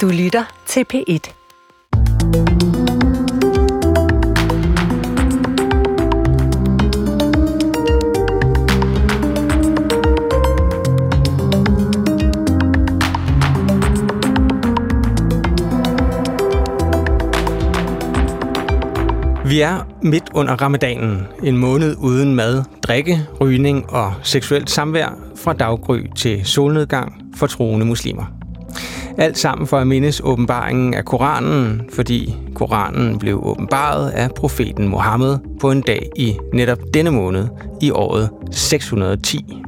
Du lytter til P1. Vi er midt under ramadanen, en måned uden mad, drikke, rygning og seksuelt samvær fra daggry til solnedgang for troende muslimer. Alt sammen for at mindes åbenbaringen af Koranen, fordi Koranen blev åbenbaret af profeten Mohammed på en dag i netop denne måned i året 610.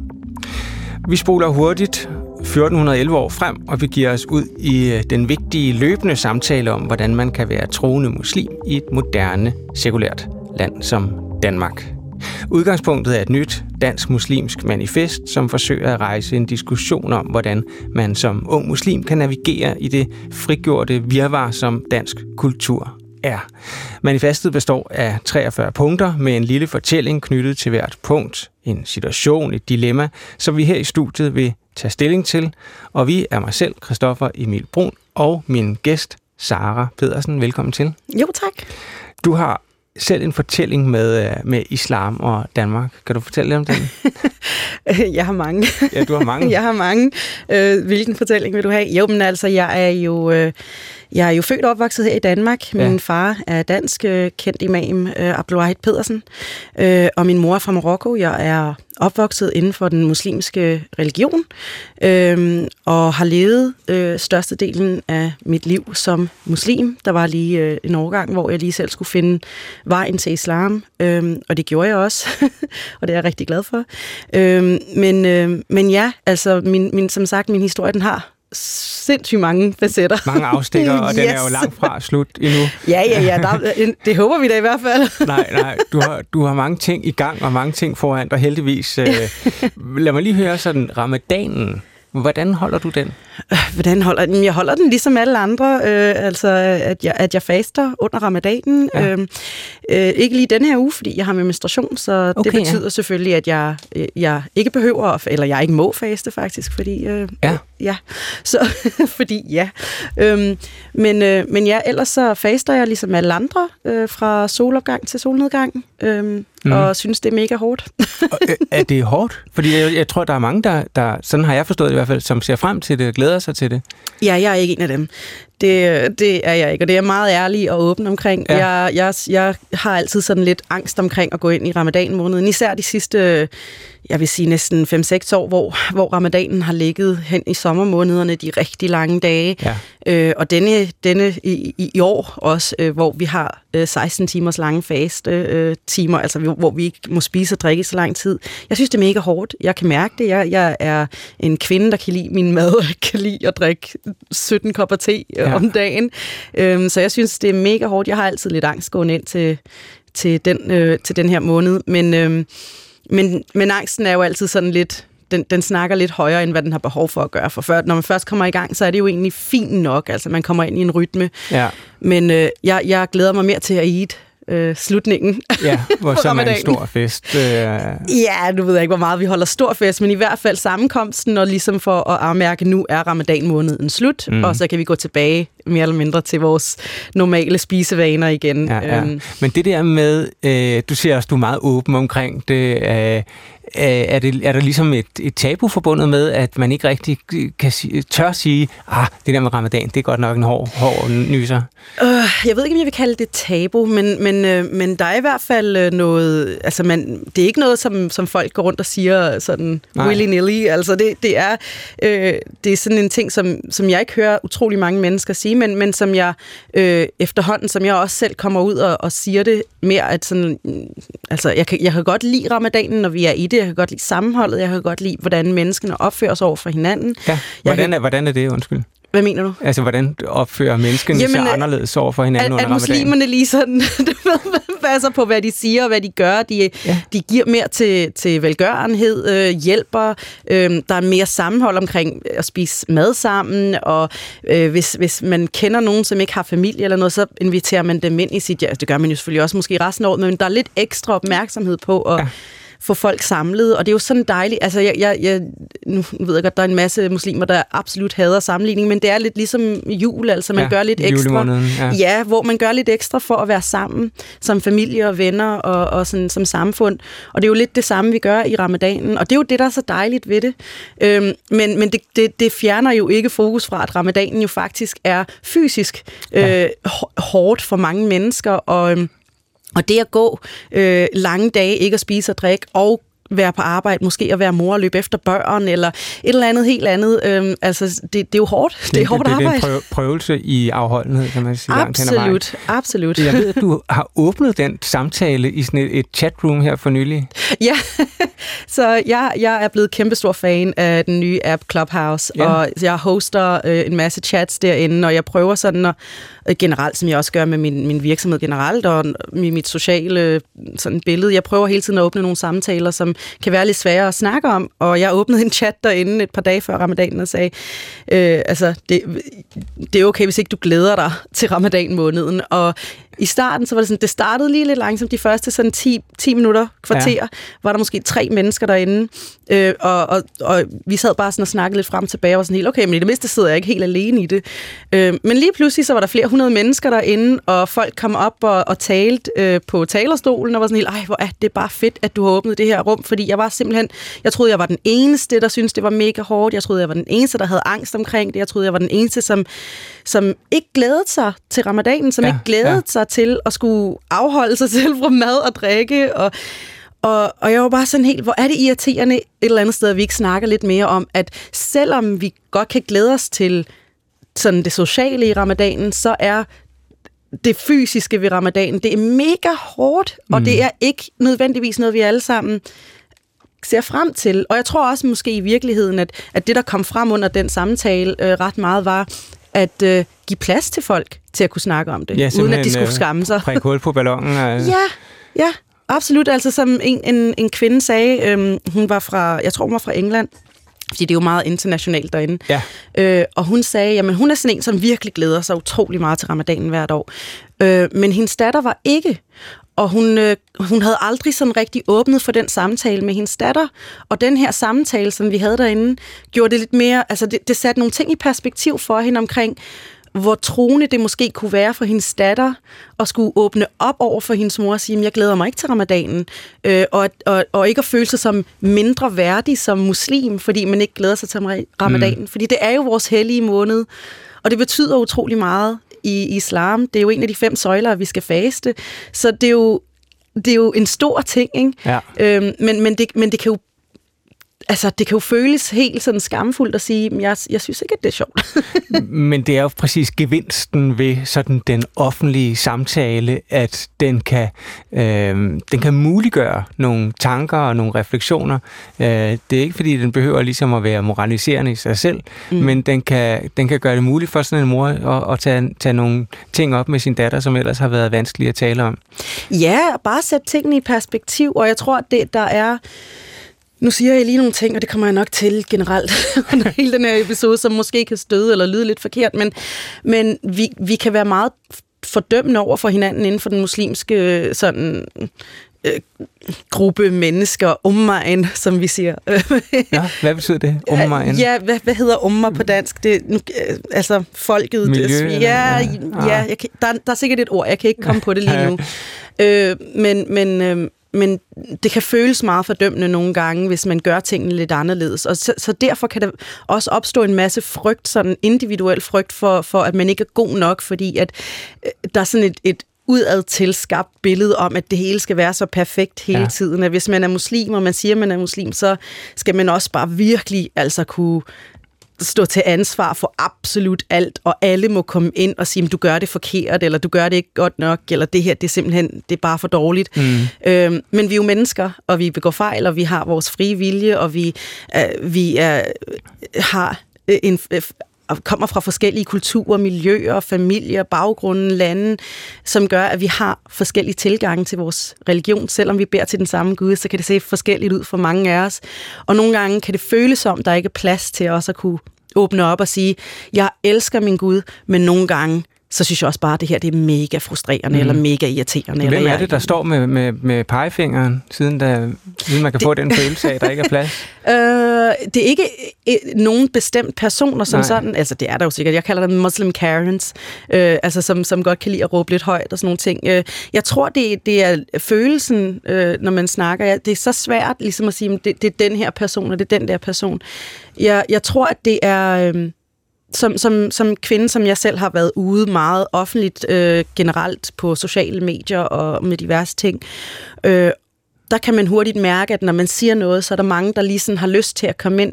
Vi spoler hurtigt 1411 år frem, og vi giver os ud i øh, den vigtige løbende samtale om, hvordan man kan være troende muslim i et moderne, sekulært land som Danmark. Udgangspunktet er et nyt dansk muslimsk manifest, som forsøger at rejse en diskussion om, hvordan man som ung muslim kan navigere i det frigjorte virvar, som dansk kultur er. Manifestet består af 43 punkter med en lille fortælling knyttet til hvert punkt, en situation, et dilemma, som vi her i studiet vil tage stilling til. Og vi er mig selv, Christoffer Emil Brun, og min gæst, Sara Pedersen. Velkommen til. Jo, tak. Du har selv en fortælling med, øh, med islam og Danmark. Kan du fortælle lidt om den? jeg har mange. Ja, du har mange. jeg har mange. Øh, hvilken fortælling vil du have? Jo, men altså, jeg er jo... Øh, jeg er jo født og opvokset her i Danmark. Min ja. far er dansk øh, kendt imam, øh, Abdelwahid Pedersen, øh, og min mor er fra Marokko. Jeg er opvokset inden for den muslimske religion, øh, og har levet øh, størstedelen af mit liv som muslim. Der var lige øh, en overgang, hvor jeg lige selv skulle finde vejen til islam, øh, og det gjorde jeg også, og det er jeg rigtig glad for. Øh, men, øh, men ja, altså min, min, som sagt, min historie den har sindssygt mange facetter. Mange afstikker, og yes. den er jo langt fra slut endnu. ja, ja, ja. Der, det håber vi da i hvert fald. nej, nej. Du har, du har mange ting i gang, og mange ting foran dig heldigvis. Øh, lad mig lige høre sådan ramadanen. Hvordan holder du den? Hvordan holder den? Jeg holder den ligesom alle andre, øh, altså at jeg, at jeg faster under ramadanen. Ja. Øh, øh, ikke lige den her uge, fordi jeg har menstruation, så okay, det betyder ja. selvfølgelig, at jeg, jeg ikke behøver, eller jeg ikke må faste faktisk, fordi øh, ja. ja, så fordi ja. Øhm, men, øh, men ja, ellers så faster jeg ligesom alle andre øh, fra solopgang til solnedgang. Øh, mm. og synes, det er mega hårdt. er det hårdt? Fordi jeg, jeg tror, der er mange, der, der, sådan har jeg forstået det i hvert fald, som ser frem til det og glæder sig til det. Ja, jeg er ikke en af dem. Det, det er jeg ikke, og det er jeg meget ærlig og åben omkring. Ja. Jeg, jeg, jeg har altid sådan lidt angst omkring at gå ind i ramadan-måneden, især de sidste jeg vil sige næsten 5-6 år, hvor, hvor ramadanen har ligget hen i sommermånederne, de rigtig lange dage. Ja. Øh, og denne, denne i, i år også, øh, hvor vi har øh, 16 timers lange faste øh, timer, altså hvor vi ikke må spise og drikke så lang tid. Jeg synes, det er mega hårdt. Jeg kan mærke det. Jeg, jeg er en kvinde, der kan lide min mad, og kan lide at drikke 17 kopper te ja. om dagen. Øh, så jeg synes, det er mega hårdt. Jeg har altid lidt angst gående ind til, til, den, øh, til den her måned. Men... Øh, men, men angsten er jo altid sådan lidt, den, den snakker lidt højere, end hvad den har behov for at gøre. For før, når man først kommer i gang, så er det jo egentlig fint nok. Altså, man kommer ind i en rytme. Ja. Men øh, jeg, jeg glæder mig mere til at eat øh, slutningen. Ja, hvor så er en stor fest. Øh. Ja, nu ved jeg ikke, hvor meget vi holder stor fest, men i hvert fald sammenkomsten, og ligesom for at afmærke, at nu er ramadan-måneden slut, mm. og så kan vi gå tilbage mere eller mindre til vores normale spisevaner igen. Ja, ja. Øhm. Men det der med, øh, du siger også, du er meget åben omkring det, øh, er, det, er der ligesom et, et tabu forbundet med, at man ikke rigtig kan sige, tør sige, ah, det der med ramadan, det er godt nok en hård, hård nyser? Uh, jeg ved ikke, om jeg vil kalde det tabu, men, men, øh, men der er i hvert fald øh, noget, altså man, det er ikke noget, som, som folk går rundt og siger sådan willy-nilly, altså det, det, er, øh, det er sådan en ting, som, som jeg ikke hører utrolig mange mennesker sige, men, men som jeg øh, efterhånden, som jeg også selv kommer ud og, og siger det mere, at sådan, altså jeg kan, jeg kan godt lide ramadanen, når vi er i det, jeg kan godt lide sammenholdet, jeg kan godt lide, hvordan menneskene opfører sig over for hinanden. Ja, hvordan, er, hvordan er det, undskyld? Hvad mener du? Altså, hvordan opfører menneskene Jamen, sig øh, anderledes over for hinanden at, under at muslimerne lige sådan passer på, hvad de siger og hvad de gør. De, ja. de giver mere til, til velgørenhed, øh, hjælper. Øh, der er mere sammenhold omkring at spise mad sammen, og øh, hvis, hvis man kender nogen, som ikke har familie eller noget, så inviterer man dem ind i sit... Ja, det gør man jo selvfølgelig også måske resten af året, men der er lidt ekstra opmærksomhed på at... Ja få folk samlet, og det er jo sådan dejligt. Altså, jeg, jeg, jeg, nu ved jeg godt, der er en masse muslimer, der absolut hader sammenligning, men det er lidt ligesom jul, altså man ja, gør lidt ekstra. Ja. ja, hvor man gør lidt ekstra for at være sammen som familie og venner og, og sådan, som samfund. Og det er jo lidt det samme, vi gør i ramadanen, og det er jo det, der er så dejligt ved det. Øhm, men men det, det, det fjerner jo ikke fokus fra, at ramadanen jo faktisk er fysisk ja. øh, hårdt for mange mennesker, og øhm, og det at gå øh, lange dage, ikke at spise og drikke, og være på arbejde, måske at være mor og løbe efter børn, eller et eller andet helt andet. Øhm, altså, det, det er jo hårdt. Det, det er hårdt det, det, arbejde. Det er en prøvelse i afholdenhed, kan man sige. Absolut, absolut. Jeg ved, at du har åbnet den samtale i sådan et, et chatroom her for nylig. Ja, så jeg, jeg er blevet kæmpestor fan af den nye app Clubhouse, ja. og jeg hoster øh, en masse chats derinde, og jeg prøver sådan at Øh, generelt, som jeg også gør med min, min virksomhed generelt, og mit, mit sociale sådan billede. Jeg prøver hele tiden at åbne nogle samtaler, som kan være lidt svære at snakke om, og jeg åbnede en chat derinde et par dage før ramadanen og sagde, øh, altså, det, det er okay, hvis ikke du glæder dig til ramadan-måneden, og i starten, så var det sådan, det startede lige lidt langsomt. De første sådan 10, 10 minutter, kvarter, ja. var der måske tre mennesker derinde. Øh, og, og, og vi sad bare sådan og snakkede lidt frem og tilbage, og var sådan helt, okay, men i det mindste sidder jeg ikke helt alene i det. Øh, men lige pludselig, så var der flere hundrede mennesker derinde, og folk kom op og, og talte øh, på talerstolen, og var sådan helt, ej, hvor er det bare fedt, at du har åbnet det her rum, fordi jeg var simpelthen, jeg troede, jeg var den eneste, der syntes, det var mega hårdt. Jeg troede, jeg var den eneste, der havde angst omkring det. Jeg troede, jeg var den eneste, som, som ikke glædede sig til ramadanen, som ja, ikke glædede ja. sig til at skulle afholde sig selv fra mad og drikke, og og, og jeg var bare sådan helt, hvor er det irriterende et eller andet sted, at vi ikke snakker lidt mere om, at selvom vi godt kan glæde os til sådan det sociale i ramadanen, så er det fysiske ved ramadanen, det er mega hårdt, og mm. det er ikke nødvendigvis noget, vi alle sammen ser frem til. Og jeg tror også måske i virkeligheden, at, at det, der kom frem under den samtale øh, ret meget, var at øh, give plads til folk til at kunne snakke om det, ja, uden at de skulle øh, skamme sig. Prikke hul på ballonen. Altså. Ja, ja, absolut. Altså som en, en, en kvinde sagde, øh, hun var fra, jeg tror hun var fra England, fordi det er jo meget internationalt derinde. Ja. Øh, og hun sagde, jamen hun er sådan en, som virkelig glæder sig utrolig meget til ramadanen hvert år. Øh, men hendes datter var ikke. Og hun, øh, hun havde aldrig sådan rigtig åbnet for den samtale med hendes datter. Og den her samtale, som vi havde derinde, gjorde det lidt mere, altså det, det satte nogle ting i perspektiv for hende omkring, hvor troende det måske kunne være for hendes datter at skulle åbne op over for hendes mor og sige, jeg glæder mig ikke til ramadanen, øh, og, og, og ikke at føle sig som mindre værdig som muslim, fordi man ikke glæder sig til ramadanen. Mm. Fordi det er jo vores hellige måned, og det betyder utrolig meget i islam. Det er jo en af de fem søjler, at vi skal faste. Så det er jo, det er jo en stor ting, ikke? Ja. Øhm, men, men, det, men det kan jo altså, det kan jo føles helt sådan skamfuldt at sige, jeg, jeg synes ikke, at det er sjovt. Men det er jo præcis gevinsten ved sådan den offentlige samtale, at den kan, øh, den kan muliggøre nogle tanker og nogle refleksioner. Øh, det er ikke, fordi den behøver ligesom at være moraliserende i sig selv, mm. men den kan, den kan gøre det muligt for sådan en mor at, at tage, tage nogle ting op med sin datter, som ellers har været vanskelige at tale om. Ja, bare sætte tingene i perspektiv, og jeg tror, at det, der er nu siger jeg lige nogle ting, og det kommer jeg nok til generelt under hele den her episode, som måske kan støde eller lyde lidt forkert, men, men vi, vi kan være meget fordømmende over for hinanden inden for den muslimske sådan, øh, gruppe mennesker, ummaen, som vi siger. ja, hvad betyder det, ummaen? Ja, hvad, hvad hedder umma på dansk? Det, nu, øh, altså folket. Miljø? Det, ja, ja, ja jeg kan, der, der er sikkert et ord, jeg kan ikke komme på det lige nu. øh, men men øh, men det kan føles meget fordømmende nogle gange, hvis man gør tingene lidt anderledes. Og så, så derfor kan der også opstå en masse frygt, sådan individuel frygt for, for at man ikke er god nok, fordi at øh, der er sådan et, et udad til skabt billede om, at det hele skal være så perfekt hele ja. tiden. At hvis man er muslim, og man siger, at man er muslim, så skal man også bare virkelig altså kunne stå til ansvar for absolut alt, og alle må komme ind og sige, du gør det forkert, eller du gør det ikke godt nok, eller det her, det er simpelthen, det er bare for dårligt. Mm. Øhm, men vi er jo mennesker, og vi begår fejl, og vi har vores frie vilje, og vi, øh, vi er, har en, og kommer fra forskellige kulturer, miljøer, familier, baggrunde, lande, som gør, at vi har forskellige tilgange til vores religion. Selvom vi beder til den samme Gud, så kan det se forskelligt ud for mange af os. Og nogle gange kan det føles som, der ikke er plads til os at kunne åbne op og sige, jeg elsker min Gud, men nogle gange så synes jeg også bare, at det her det er mega frustrerende mm. eller mega irriterende. Hvem eller er det, der står med, med, med pegefingeren, siden, der, siden man kan det, få den følelse af, at der ikke er plads? øh, det er ikke øh, nogen bestemt personer som Nej. sådan. Altså, det er der jo sikkert. Jeg kalder dem Muslim Karens, øh, altså, som, som godt kan lide at råbe lidt højt og sådan nogle ting. Øh, jeg tror, det, det er følelsen, øh, når man snakker. Ja, det er så svært ligesom at sige, at det, det er den her person, og det er den der person. Jeg, jeg tror, at det er... Øh, som, som, som kvinde, som jeg selv har været ude meget offentligt øh, generelt på sociale medier og med diverse ting, øh, der kan man hurtigt mærke, at når man siger noget, så er der mange, der lige sådan har lyst til at komme ind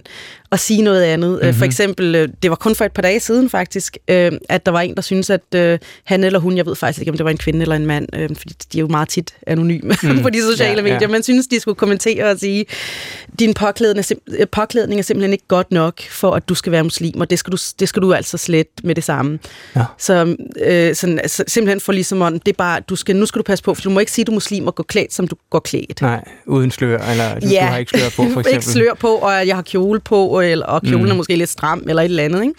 og sige noget andet. Mm-hmm. For mhm. eksempel, øh, det var kun for et par dage siden faktisk, øh, at der var en, der synes at han eller hun, jeg ved faktisk ikke, om det var en kvinde eller en mand, fordi de er jo meget tit anonyme mm. på de sociale ja, medier, ja. man synes, de skulle kommentere og sige, din påklædning er, påklædning er simpelthen ikke godt nok for, at du skal være muslim, og det skal du, det skal du altså slet med det samme. Ja. Så øh, sådan, altså, simpelthen for ligesom, at det er bare, du skal, nu skal du passe på, for du må ikke sige, at du er muslim og gå klædt, som du går klædt. Nej, uden slør, eller du, ja. du har ikke slør på, for eksempel. ikke slør på, og jeg har kjole på, eller, og kjolen mm. er måske lidt stram, eller et eller andet, ikke?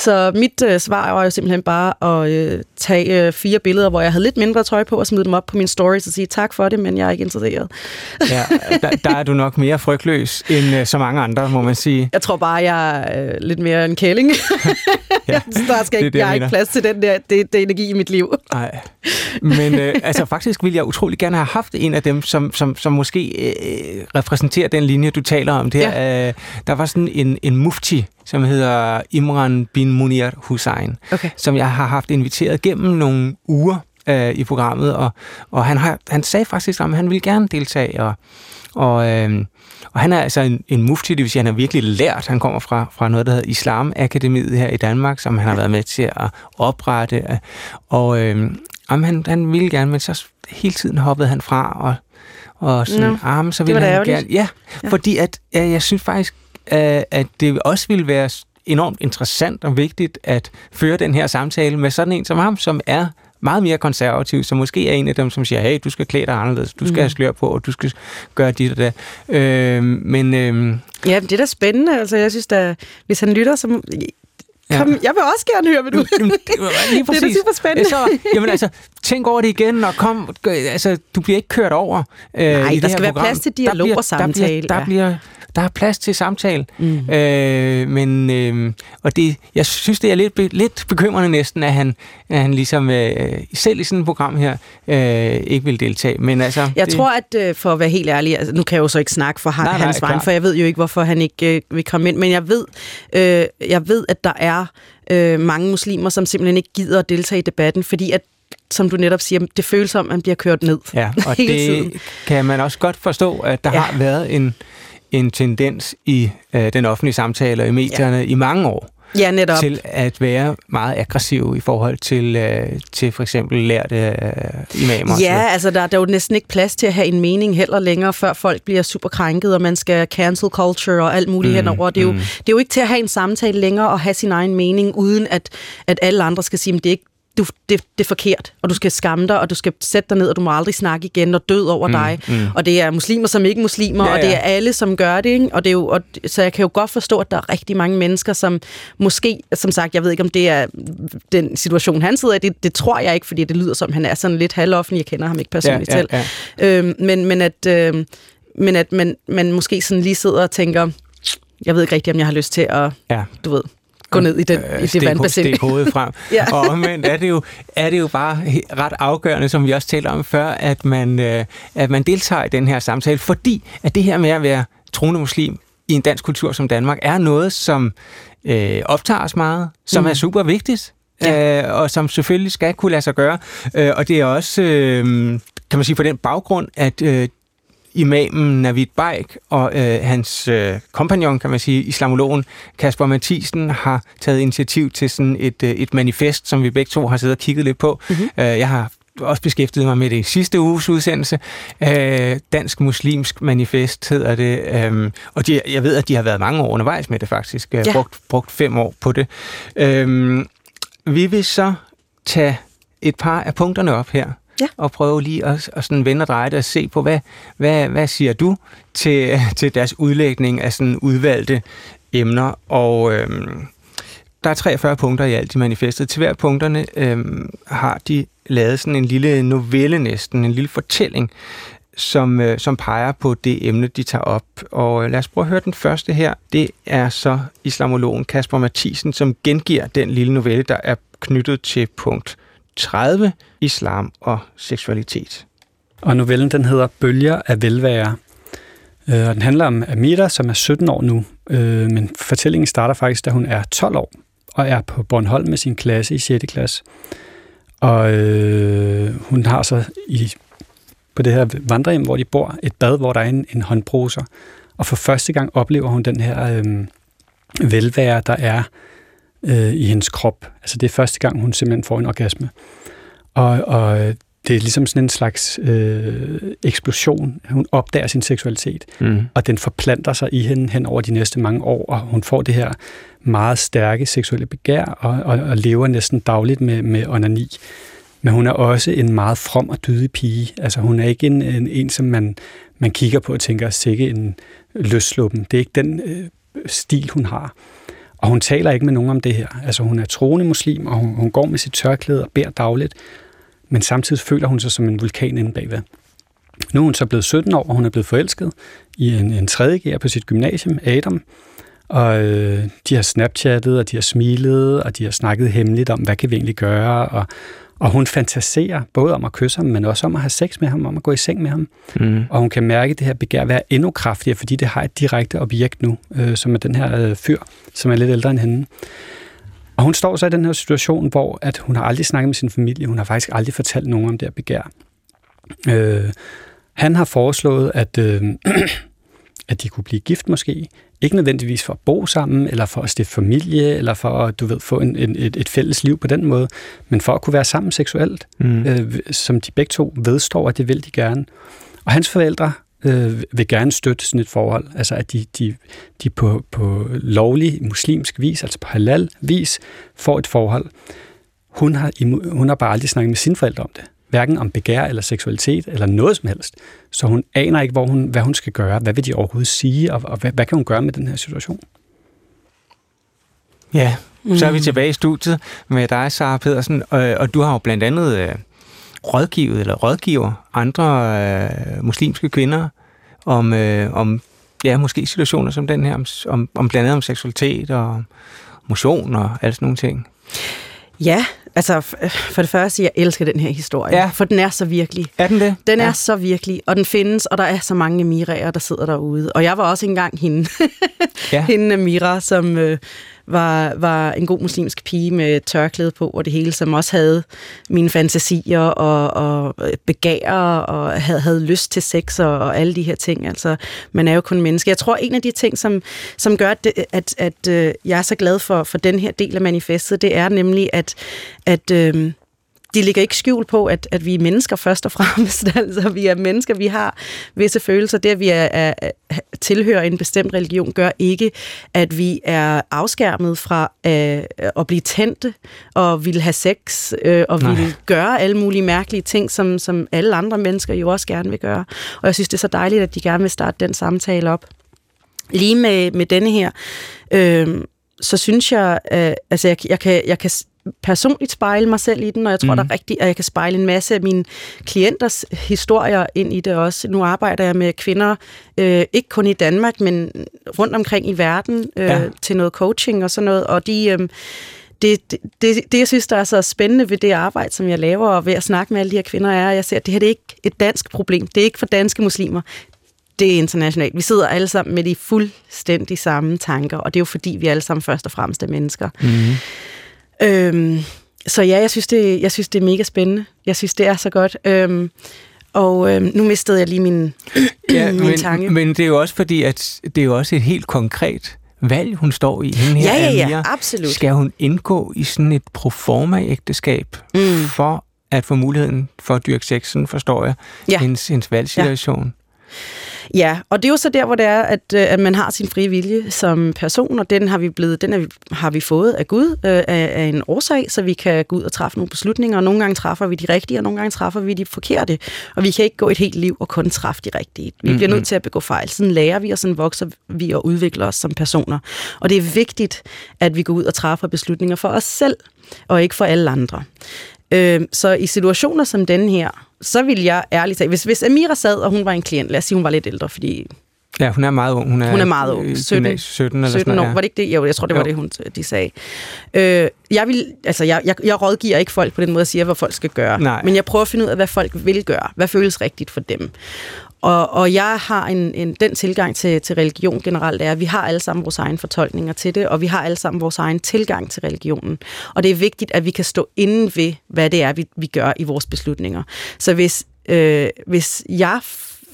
Så mit øh, svar var jo simpelthen bare at øh, tage øh, fire billeder, hvor jeg havde lidt mindre tøj på, og smide dem op på min stories og sige tak for det, men jeg er ikke interesseret. ja, der, der er du nok mere frygtløs end øh, så mange andre, må man sige. Jeg tror bare, jeg er øh, lidt mere en kælling. ja, der skal ikke, det, jeg har ikke plads til den der det, det energi i mit liv. Nej, men øh, altså faktisk ville jeg utrolig gerne have haft en af dem, som, som, som måske øh, repræsenterer den linje, du taler om. Det ja. øh, der var sådan en, en mufti, som hedder Imran bin Munir Hussein, okay. som jeg har haft inviteret gennem nogle uger øh, i programmet, og, og han, har, han sagde faktisk, at han ville gerne deltage, og, og, øh, og han er altså en, en mufti, det vil sige, han har virkelig lært. Han kommer fra, fra noget, der hedder Islam Akademiet her i Danmark, som han har været med til at oprette, og øh, jamen, han, han ville gerne, men så hele tiden hoppede han fra, og, og sådan, ja, ah, så ville han gerne. Ja, ja, fordi at, ja, jeg synes faktisk, at det også ville være enormt interessant og vigtigt at føre den her samtale med sådan en som ham, som er meget mere konservativ, som måske er en af dem, som siger, hey, du skal klæde dig anderledes, du skal mm. have slør på, og du skal gøre dit og det. Øh, men... Øh, ja, det er da spændende. Altså, jeg synes da, hvis han lytter, så Kom, ja. jeg vil også gerne høre, hvad du... Jamen, det, lige præcis. det er da super spændende. Så, jamen altså, tænk over det igen, og kom... Altså, du bliver ikke kørt over øh, Nej, der skal være program. plads til dialog og samtale. Der bliver, der bliver der er plads til samtale. Mm. Øh, men, øh, og det, jeg synes, det er lidt, lidt bekymrende næsten, at han, at han ligesom øh, selv i sådan et program her øh, ikke vil deltage. Men altså, jeg det... tror, at øh, for at være helt ærlig, altså, nu kan jeg jo så ikke snakke for nej, hans vej, for jeg ved jo ikke, hvorfor han ikke øh, vil komme ind, men jeg ved, øh, jeg ved at der er øh, mange muslimer, som simpelthen ikke gider at deltage i debatten, fordi at som du netop siger, det føles som, at man bliver kørt ned. Ja, og det tiden. kan man også godt forstå, at der ja. har været en, en tendens i øh, den offentlige samtale og i medierne ja. i mange år. Ja, netop. Til at være meget aggressiv i forhold til, øh, til for eksempel lærte øh, imamer. Ja, altså der, der er jo næsten ikke plads til at have en mening heller længere, før folk bliver super krænket, og man skal cancel culture og alt muligt mm, henover. Det er, jo, mm. det er jo ikke til at have en samtale længere og have sin egen mening, uden at, at alle andre skal sige, at det er ikke du, det, det er forkert, og du skal skamme dig, og du skal sætte dig ned, og du må aldrig snakke igen, og død over mm, dig. Mm. Og det er muslimer som ikke muslimer, ja, ja. og det er alle, som gør det. Ikke? Og det er jo, og, så jeg kan jo godt forstå, at der er rigtig mange mennesker, som måske, som sagt, jeg ved ikke, om det er den situation, han sidder i, det, det tror jeg ikke, fordi det lyder som, han er sådan lidt halvoffentlig, jeg kender ham ikke personligt ja, ja, ja. selv. Øhm, men, men at, øh, men at man, man måske sådan lige sidder og tænker, jeg ved ikke rigtigt, om jeg har lyst til at, ja. du ved, gå ned i, den, øh, i det vandbassin. Stik hovedet frem. ja. Og omvendt er det, jo, er det jo bare ret afgørende, som vi også talte om før, at man, øh, at man deltager i den her samtale, fordi at det her med at være troende muslim i en dansk kultur som Danmark, er noget, som øh, optager os meget, som mm. er super vigtigt, ja. øh, og som selvfølgelig skal kunne lade sig gøre. Øh, og det er også, øh, kan man sige, på den baggrund, at øh, imamen Navid Baik og øh, hans øh, kompagnon, kan man sige, islamologen Kasper Mathisen, har taget initiativ til sådan et, øh, et manifest, som vi begge to har siddet og kigget lidt på. Mm-hmm. Øh, jeg har også beskæftiget mig med det i sidste uges udsendelse. Øh, Dansk Muslimsk Manifest hedder det. Øh, og de, jeg ved, at de har været mange år undervejs med det faktisk. Øh, ja. brugt, brugt fem år på det. Øh, vi vil så tage et par af punkterne op her ja. og prøve lige at, at sådan vende og dreje det og se på, hvad, hvad, hvad siger du til, til deres udlægning af sådan udvalgte emner. Og øhm, der er 43 punkter i alt i manifestet. Til hver punkterne øhm, har de lavet sådan en lille novelle næsten, en lille fortælling, som, øh, som peger på det emne, de tager op. Og øh, lad os prøve at høre den første her. Det er så islamologen Kasper Mathisen, som gengiver den lille novelle, der er knyttet til punkt 30, islam og seksualitet. Og novellen den hedder Bølger af velvære. Øh, og den handler om Amira, som er 17 år nu, øh, men fortællingen starter faktisk, da hun er 12 år og er på Bornholm med sin klasse i 6. klasse. Og øh, hun har så i, på det her vandrehjem, hvor de bor, et bad, hvor der er en, en håndbruser. Og for første gang oplever hun den her øh, velvære, der er øh, i hendes krop. Altså det er første gang, hun simpelthen får en orgasme. Og, og det er ligesom sådan en slags øh, eksplosion. Hun opdager sin seksualitet, mm. og den forplanter sig i hende hen over de næste mange år, og hun får det her meget stærke seksuelle begær, og, og, og lever næsten dagligt med, med onani. Men hun er også en meget from og dydig pige. Altså hun er ikke en, en, en som man, man kigger på og tænker, sikke en løsluppen. Det er ikke den øh, stil, hun har. Og hun taler ikke med nogen om det her. Altså hun er troende muslim, og hun, hun går med sit tørklæde og beder dagligt, men samtidig føler hun sig som en vulkan inde bagved. Nu er hun så blevet 17 år, og hun er blevet forelsket i en, en tredje på sit gymnasium, Adam. Og øh, de har snapchattet, og de har smilet, og de har snakket hemmeligt om, hvad kan vi egentlig gøre, og, og hun fantaserer både om at kysse ham, men også om at have sex med ham, om at gå i seng med ham. Mm. Og hun kan mærke det her begær være endnu kraftigere, fordi det har et direkte objekt nu, øh, som er den her øh, fyr, som er lidt ældre end hende. Og hun står så i den her situation, hvor at hun har aldrig snakket med sin familie, hun har faktisk aldrig fortalt nogen om det her begær. Øh, han har foreslået, at, øh, at de kunne blive gift måske, ikke nødvendigvis for at bo sammen, eller for at stifte familie, eller for at du ved, få en, en, et, et fælles liv på den måde, men for at kunne være sammen seksuelt, mm. øh, som de begge to vedstår, at det vil de gerne. Og hans forældre øh, vil gerne støtte sådan et forhold, altså at de, de, de på, på lovlig muslimsk vis, altså på halal vis, får et forhold. Hun har, hun har bare aldrig snakket med sine forældre om det hverken om begær eller seksualitet eller noget som helst. Så hun aner ikke, hvor hun, hvad hun skal gøre. Hvad vil de overhovedet sige, og, og hvad, hvad kan hun gøre med den her situation? Ja, så er vi mm. tilbage i studiet med dig, Sara Pedersen, og, og du har jo blandt andet øh, rådgivet eller rådgiver andre øh, muslimske kvinder om, øh, om ja, måske situationer som den her, om, om, om blandt andet om seksualitet og motion og alle sådan nogle ting. Ja, altså for det første, jeg elsker den her historie, ja. for den er så virkelig. Er den det? Den ja. er så virkelig, og den findes, og der er så mange Miraer, der sidder derude. Og jeg var også engang hende, ja. hende Mira, som øh, var, var en god muslimsk pige med tørklæde på og det hele, som også havde mine fantasier og, og begær og havde, havde lyst til sex og, og alle de her ting. Altså, man er jo kun menneske. Jeg tror, en af de ting, som, som gør, at, at, at øh, jeg er så glad for, for den her del af manifestet, det er nemlig, at, at øh, de ligger ikke skjult på, at, at vi er mennesker først og fremmest. Altså, vi er mennesker, vi har visse følelser. Det, at vi er, er, tilhører en bestemt religion, gør ikke, at vi er afskærmet fra øh, at blive tændte og vil have sex øh, og vil gøre alle mulige mærkelige ting, som, som alle andre mennesker jo også gerne vil gøre. Og jeg synes, det er så dejligt, at de gerne vil starte den samtale op. Lige med, med denne her, øh, så synes jeg, øh, altså jeg, jeg, kan, jeg kan personligt spejle mig selv i den, og jeg tror mm. der er rigtigt, at jeg kan spejle en masse af mine klienters historier ind i det også. Nu arbejder jeg med kvinder, øh, ikke kun i Danmark, men rundt omkring i verden, øh, ja. til noget coaching og sådan noget, og de... Øh, det, det, det, det, jeg synes, der er så spændende ved det arbejde, som jeg laver, og ved at snakke med alle de her kvinder, er, at jeg ser, at det her det er ikke et dansk problem. Det er ikke for danske muslimer. Det er internationalt. Vi sidder alle sammen med de fuldstændig samme tanker, og det er jo fordi, vi alle sammen først og fremmest er mennesker. Mm. Øhm, så ja, jeg synes, det, jeg synes, det er mega spændende. Jeg synes, det er så godt. Øhm, og øhm, nu mistede jeg lige min, ja, min men, tanke. Men det er jo også fordi, at det er jo også et helt konkret valg, hun står i. Hende her, ja, ja, ja, absolut. Skal hun indgå i sådan et proforma-ægteskab mm. for at få muligheden for at dyrke sexen, forstår jeg, ja. hendes, hendes valgsituation? Ja, og det er jo så der, hvor det er, at, øh, at man har sin frie vilje som person, og den har vi, blevet, den er har vi fået af Gud øh, af, af en årsag, så vi kan gå ud og træffe nogle beslutninger, og nogle gange træffer vi de rigtige, og nogle gange træffer vi de forkerte, og vi kan ikke gå et helt liv og kun træffe de rigtige. Vi mm-hmm. bliver nødt til at begå fejl. Sådan lærer vi, og sådan vokser vi og udvikler os som personer. Og det er vigtigt, at vi går ud og træffer beslutninger for os selv, og ikke for alle andre. Øh, så i situationer som den her, så vil jeg ærligt sige, hvis, hvis Amira sad, og hun var en klient, lad os sige, hun var lidt ældre, fordi Ja, hun er meget ung. Hun er, hun er meget ung. 17, 17, eller 17 sådan år. Ja. Var det ikke det? Jo, jeg tror, det var jo. det, hun, de sagde. Øh, jeg, vil, altså, jeg, jeg, jeg rådgiver ikke folk på den måde at sige, hvad folk skal gøre. Nej. Men jeg prøver at finde ud af, hvad folk vil gøre. Hvad føles rigtigt for dem. Og, og jeg har en, en, den tilgang til, til religion generelt, er, at vi har alle sammen vores egne fortolkninger til det, og vi har alle sammen vores egen tilgang til religionen. Og det er vigtigt, at vi kan stå inden ved, hvad det er, vi, vi gør i vores beslutninger. Så hvis, øh, hvis jeg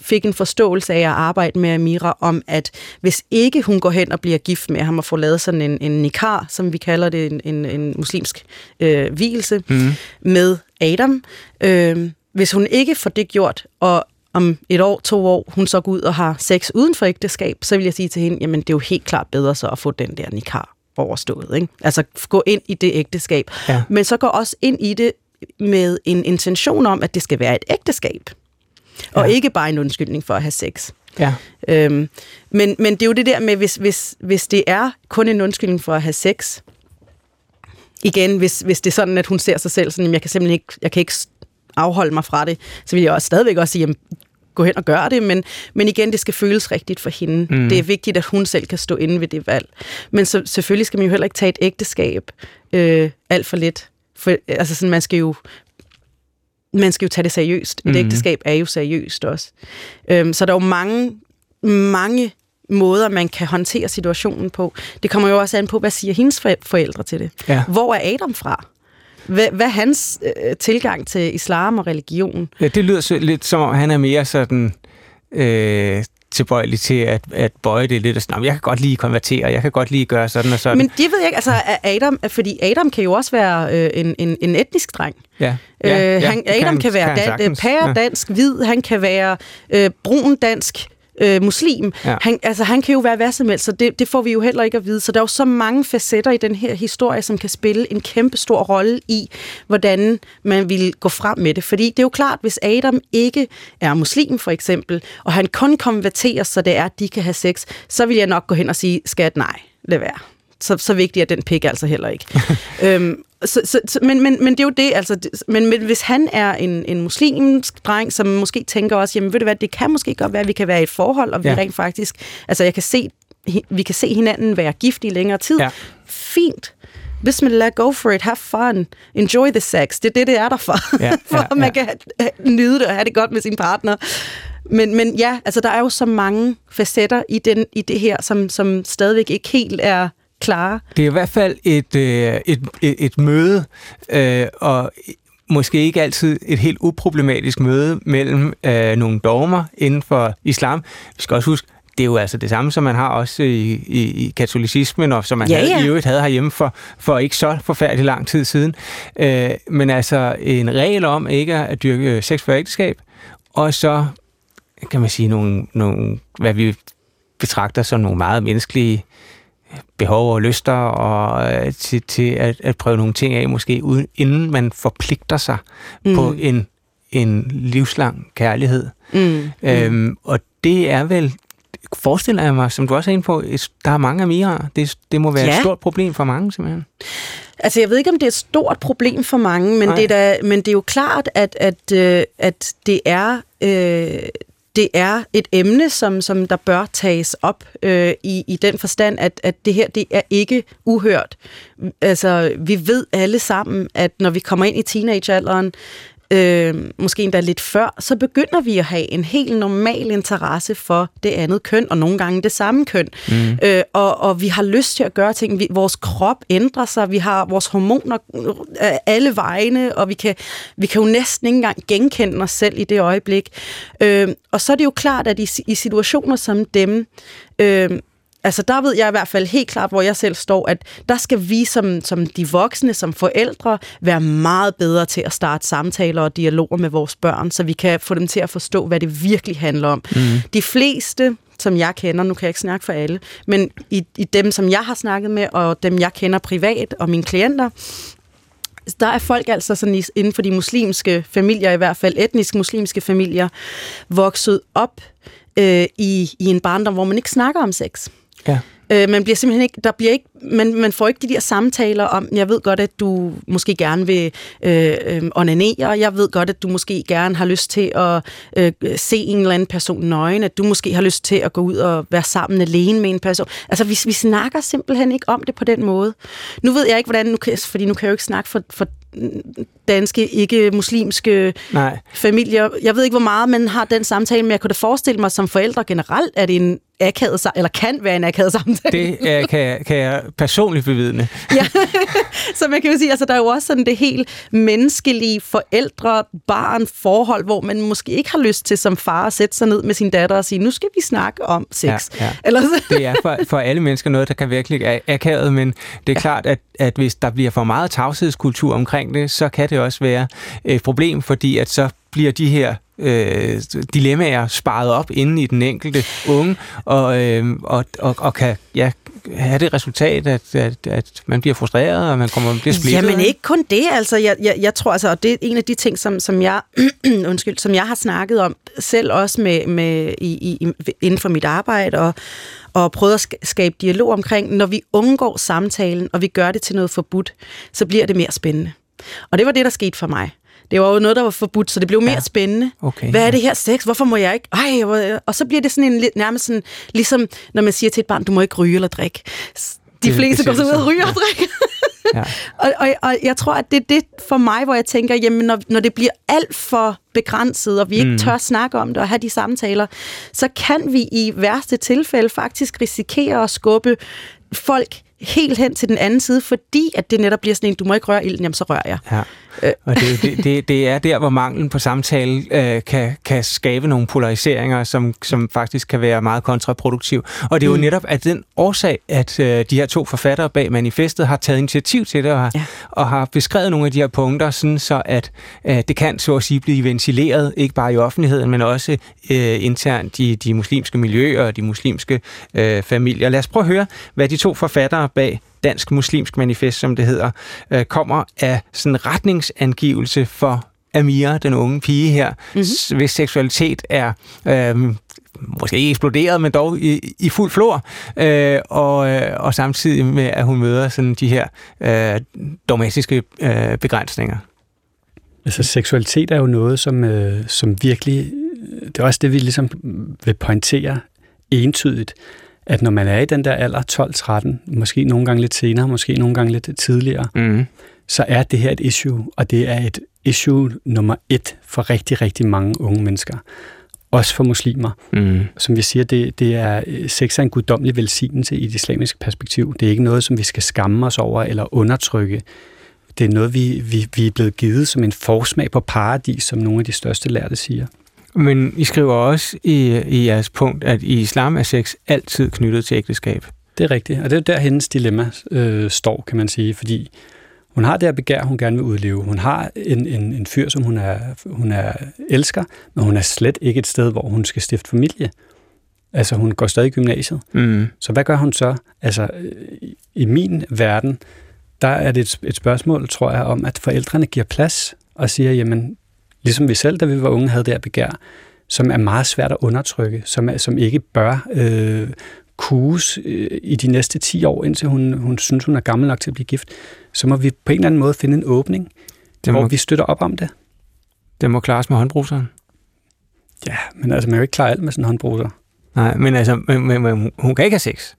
fik en forståelse af at arbejde med Amira om, at hvis ikke hun går hen og bliver gift med ham og får lavet sådan en, en nikar, som vi kalder det, en, en, en muslimsk øh, hvilelse, mm. med Adam, øh, hvis hun ikke får det gjort, og om et år, to år, hun så går ud og har sex uden for ægteskab, så vil jeg sige til hende, jamen det er jo helt klart bedre så at få den der nikar overstået. Ikke? Altså gå ind i det ægteskab. Ja. Men så gå også ind i det med en intention om, at det skal være et ægteskab. Ja. Og ikke bare en undskyldning for at have sex. Ja. Øhm, men, men det er jo det der med, hvis, hvis, hvis det er kun en undskyldning for at have sex, igen, hvis, hvis det er sådan, at hun ser sig selv sådan, jeg kan simpelthen ikke, jeg kan ikke afholde mig fra det, så vil jeg også stadigvæk også sige, jamen, gå hen og gøre det, men, men igen, det skal føles rigtigt for hende. Mm. Det er vigtigt, at hun selv kan stå inde ved det valg. Men så, selvfølgelig skal man jo heller ikke tage et ægteskab øh, alt for lidt. For, altså sådan, man skal jo man skal jo tage det seriøst. Et mm. ægteskab er jo seriøst også. Øhm, så der er jo mange, mange måder, man kan håndtere situationen på. Det kommer jo også an på, hvad siger hendes forældre til det. Ja. Hvor er Adam fra? Hvad, hvad er hans øh, tilgang til islam og religion? Ja, det lyder så, lidt som om, han er mere sådan... Øh, tilbøjelig til at, at bøje det lidt og sådan, jeg kan godt lige konvertere, jeg kan godt lige gøre sådan og sådan. Men det ved jeg ikke, altså Adam, fordi Adam kan jo også være øh, en, en, en etnisk dreng. Ja, ja, øh, han, ja, Adam kan, kan være kan dan, pære dansk, hvid, han kan være øh, brun dansk, øh, muslim. Ja. Han, altså, han kan jo være hvad som helst, så det, det får vi jo heller ikke at vide. Så der er jo så mange facetter i den her historie, som kan spille en kæmpe stor rolle i, hvordan man vil gå frem med det. Fordi det er jo klart, hvis Adam ikke er muslim for eksempel, og han kun konverterer, så det er, at de kan have sex, så vil jeg nok gå hen og sige, skat nej, lad være så, så vigtig er den pik altså heller ikke. øhm, så, så, så, men, men, men det er jo det, altså, men, men hvis han er en, en muslimsk dreng, som måske tænker også, jamen ved du hvad, det kan måske godt være, at vi kan være i et forhold, og vi ja. rent faktisk, altså jeg kan se, vi kan se hinanden være gift i længere tid. Ja. Fint. Bismillah, go for it, have fun, enjoy the sex. Det er det, det er der for. Ja, for ja, at man kan nyde det og have det godt med sin partner. Men, men ja, altså der er jo så mange facetter i, den, i det her, som, som stadigvæk ikke helt er klare. Det er i hvert fald et, øh, et, et, et møde, øh, og måske ikke altid et helt uproblematisk møde mellem øh, nogle dogmer inden for islam. Vi skal også huske, det er jo altså det samme, som man har også i, i, i katolicismen, og som man ja, havde, ja. i øvrigt havde herhjemme for, for ikke så forfærdelig lang tid siden. Øh, men altså en regel om ikke at dyrke sex for ægteskab, og så kan man sige nogle, nogle hvad vi betragter som nogle meget menneskelige behov og lyster og øh, til, til at, at prøve nogle ting af, måske uden, inden man forpligter sig mm. på en, en livslang kærlighed. Mm. Øhm, og det er vel, forestiller jeg mig, som du også er inde på, der er mange amirer. Det, det må være ja. et stort problem for mange, simpelthen. Altså, jeg ved ikke, om det er et stort problem for mange, men, det er, da, men det er jo klart, at, at, øh, at det er... Øh, det er et emne, som, som der bør tages op øh, i, i den forstand, at, at det her det er ikke uhørt. Altså, vi ved alle sammen, at når vi kommer ind i teenagealderen, øh, måske endda lidt før, så begynder vi at have en helt normal interesse for det andet køn, og nogle gange det samme køn. Mm. Øh, og, og vi har lyst til at gøre ting. Vi, vores krop ændrer sig, vi har vores hormoner øh, alle vegne, og vi kan, vi kan jo næsten ikke engang genkende os selv i det øjeblik. Øh, og så er det jo klart, at i, i situationer som dem, øh, altså der ved jeg i hvert fald helt klart, hvor jeg selv står, at der skal vi som, som de voksne, som forældre, være meget bedre til at starte samtaler og dialoger med vores børn, så vi kan få dem til at forstå, hvad det virkelig handler om. Mm. De fleste som jeg kender, nu kan jeg ikke snakke for alle, men i, i dem, som jeg har snakket med, og dem, jeg kender privat, og mine klienter, der er folk altså sådan inden for de muslimske familier, i hvert fald etnisk muslimske familier, vokset op øh, i, i en barndom, hvor man ikke snakker om sex. Ja. Øh, man bliver simpelthen ikke, der bliver ikke, man, man får ikke de der samtaler om, jeg ved godt, at du måske gerne vil øh, øh, onanere, jeg ved godt, at du måske gerne har lyst til at øh, se en eller anden person nøgen, at du måske har lyst til at gå ud og være sammen alene med en person. Altså, vi, vi snakker simpelthen ikke om det på den måde. Nu ved jeg ikke, hvordan, nu kan, fordi nu kan jeg jo ikke snakke for, for danske, ikke-muslimske familier. Jeg ved ikke, hvor meget man har den samtale, men jeg kunne da forestille mig som forældre generelt, at en akavet, eller kan være en akavet samtale. Det er, kan, jeg, kan jeg personligt bevidne. ja, så man kan jo sige, altså der er jo også sådan det helt menneskelige forældre-barn-forhold, hvor man måske ikke har lyst til som far at sætte sig ned med sin datter og sige, nu skal vi snakke om sex. Ja, ja. Eller så. det er for, for alle mennesker noget, der kan virkelig er akavet, men det er ja. klart, at, at hvis der bliver for meget tavshedskultur omkring det, så kan det også være et problem, fordi at så bliver de her øh, dilemmaer sparet op inde i den enkelte unge, og, øh, og, og, og kan ja, have det resultat, at, at, at man bliver frustreret, og man kommer bliver splittet? Jamen ikke kun det, altså. Jeg, jeg, jeg tror altså, og det er en af de ting, som, som jeg undskyld, som jeg har snakket om, selv også med, med i, i, inden for mit arbejde, og, og prøvet at skabe dialog omkring, når vi undgår samtalen, og vi gør det til noget forbudt, så bliver det mere spændende. Og det var det, der skete for mig. Det var jo noget, der var forbudt, så det blev mere ja. spændende. Okay, Hvad er det her sex? Hvorfor må jeg ikke? Ej, og så bliver det sådan en lidt nærmest sådan, ligesom når man siger til et barn, du må ikke ryge eller drikke. De det, fleste det går så ud og ryger og drikker. ja. og, og, og jeg tror, at det er det for mig, hvor jeg tænker, jamen når, når det bliver alt for begrænset, og vi ikke mm. tør snakke om det og have de samtaler, så kan vi i værste tilfælde faktisk risikere at skubbe folk helt hen til den anden side, fordi at det netop bliver sådan en, du må ikke røre ilden, jamen så rører jeg. Ja. Øh. Og det, det, det, det er der, hvor manglen på samtale øh, kan, kan skabe nogle polariseringer, som, som faktisk kan være meget kontraproduktiv. Og det er jo mm. netop af den årsag, at øh, de her to forfattere bag manifestet har taget initiativ til det, og har, ja. og har beskrevet nogle af de her punkter, sådan så at øh, det kan så at sige blive ventileret, ikke bare i offentligheden, men også øh, internt i de muslimske miljøer og de muslimske øh, familier. Lad os prøve at høre, hvad de to forfattere bag Dansk Muslimsk Manifest, som det hedder, øh, kommer af sådan en retningsangivelse for Amira, den unge pige her, mm-hmm. hvis seksualitet er øh, måske ikke eksploderet, men dog i, i fuld flor, øh, og, øh, og samtidig med, at hun møder sådan de her øh, dogmatiske øh, begrænsninger. Altså seksualitet er jo noget, som, øh, som virkelig, det er også det, vi ligesom vil pointere entydigt, at når man er i den der alder, 12-13, måske nogle gange lidt senere, måske nogle gange lidt tidligere, mm. så er det her et issue, og det er et issue nummer et for rigtig, rigtig mange unge mennesker. Også for muslimer. Mm. Som vi siger, det, det er, sex er en guddommelig velsignelse i et islamisk perspektiv. Det er ikke noget, som vi skal skamme os over eller undertrykke. Det er noget, vi, vi, vi er blevet givet som en forsmag på paradis, som nogle af de største lærte siger. Men I skriver også i, i jeres punkt, at i islam er sex altid knyttet til ægteskab. Det er rigtigt, og det er der hendes dilemma øh, står, kan man sige, fordi hun har det her begær, hun gerne vil udleve. Hun har en, en, en fyr, som hun er, hun er elsker, men hun er slet ikke et sted, hvor hun skal stifte familie. Altså, hun går stadig i gymnasiet. Mm. Så hvad gør hun så? Altså, i, i min verden, der er det et, et spørgsmål, tror jeg, om, at forældrene giver plads og siger, jamen, ligesom vi selv, da vi var unge, havde det her begær, som er meget svært at undertrykke, som, er, som ikke bør øh, kuges øh, i de næste 10 år, indtil hun, hun synes, hun er gammel nok til at blive gift, så må vi på en eller anden måde finde en åbning, det må, hvor vi støtter op om det. Det må klares med håndbruseren. Ja, men altså, man kan jo ikke klare alt med sådan en håndbruser. Nej, men altså, men, men, men, hun kan ikke have sex.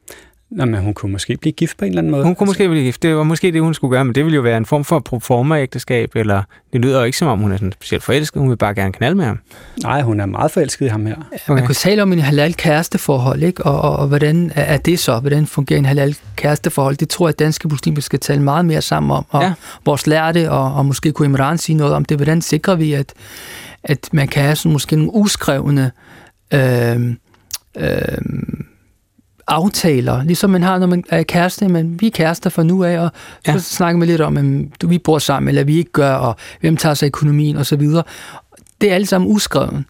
Nå, men hun kunne måske blive gift på en eller anden måde. Hun kunne altså. måske blive gift. Det var måske det, hun skulle gøre, men det ville jo være en form for proforma-ægteskab, eller det lyder jo ikke som om, hun er sådan specielt forelsket. Hun vil bare gerne knalde med ham. Nej, hun er meget forelsket i ham her. Okay. Man kunne tale om en halal kæresteforhold, ikke? Og, og, og, hvordan er det så? Hvordan fungerer en halal kæresteforhold? Det tror jeg, at danske muslimer skal tale meget mere sammen om. Og ja. vores lærte, og, og måske kunne Imran sige noget om det. Hvordan sikrer vi, at, at man kan have sådan måske nogle uskrevne øh, øh, aftaler, ligesom man har, når man er kæreste, men vi er kærester fra nu af, og ja. så snakker man lidt om, at vi bor sammen, eller vi ikke gør, og hvem tager sig økonomien, og så videre. Det er alt sammen uskrevet.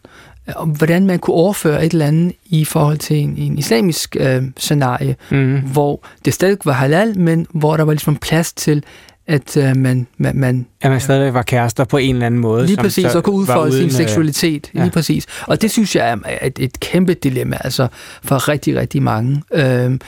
Om hvordan man kunne overføre et eller andet i forhold til en, en islamisk øh, scenarie, mm. hvor det stadig var halal, men hvor der var ligesom plads til, at øh, man, man, man... Ja, man stadig var kærester på en eller anden måde. Lige præcis, og kunne udfolde sin øh, seksualitet. Ja. Lige præcis. Og det synes jeg er et, et kæmpe dilemma, altså for rigtig, rigtig mange. Øhm,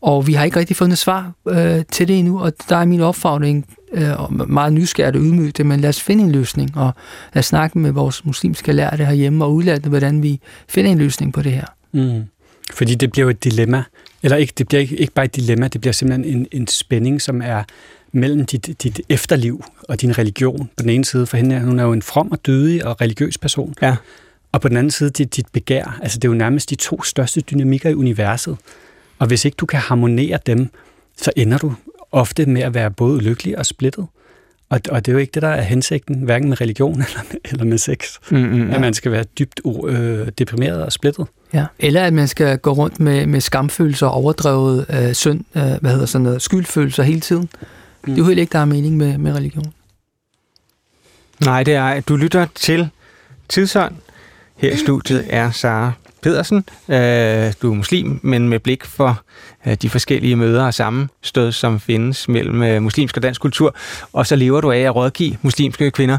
og vi har ikke rigtig fundet svar øh, til det endnu, og der er min opfordring øh, meget nysgerrigt og ydmygt, men lad os finde en løsning, og lad os snakke med vores muslimske lærte herhjemme og udlandet, hvordan vi finder en løsning på det her. Mm. Fordi det bliver jo et dilemma, eller ikke, det bliver ikke, ikke bare et dilemma, det bliver simpelthen en, en spænding, som er mellem dit, dit efterliv og din religion. På den ene side, for hende hun er jo en from og dødig og religiøs person. Ja. Og på den anden side, dit, dit begær. Altså det er jo nærmest de to største dynamikker i universet. Og hvis ikke du kan harmonere dem, så ender du ofte med at være både lykkelig og splittet. Og, og det er jo ikke det, der er hensigten, hverken med religion eller med, eller med sex. Mm, mm, ja. At man skal være dybt øh, deprimeret og splittet. Ja. Eller at man skal gå rundt med, med skamfølelser, overdrevet øh, synd, øh, hvad hedder sådan noget, skyldfølelser hele tiden. Mm. Det er jo heller ikke, der er mening med, med religion. Nej, det er, du lytter til Tidsånd. Her i studiet er Sara Pedersen. Øh, du er muslim, men med blik for øh, de forskellige møder og sammenstød, som findes mellem øh, muslimsk og dansk kultur. Og så lever du af at rådgive muslimske kvinder.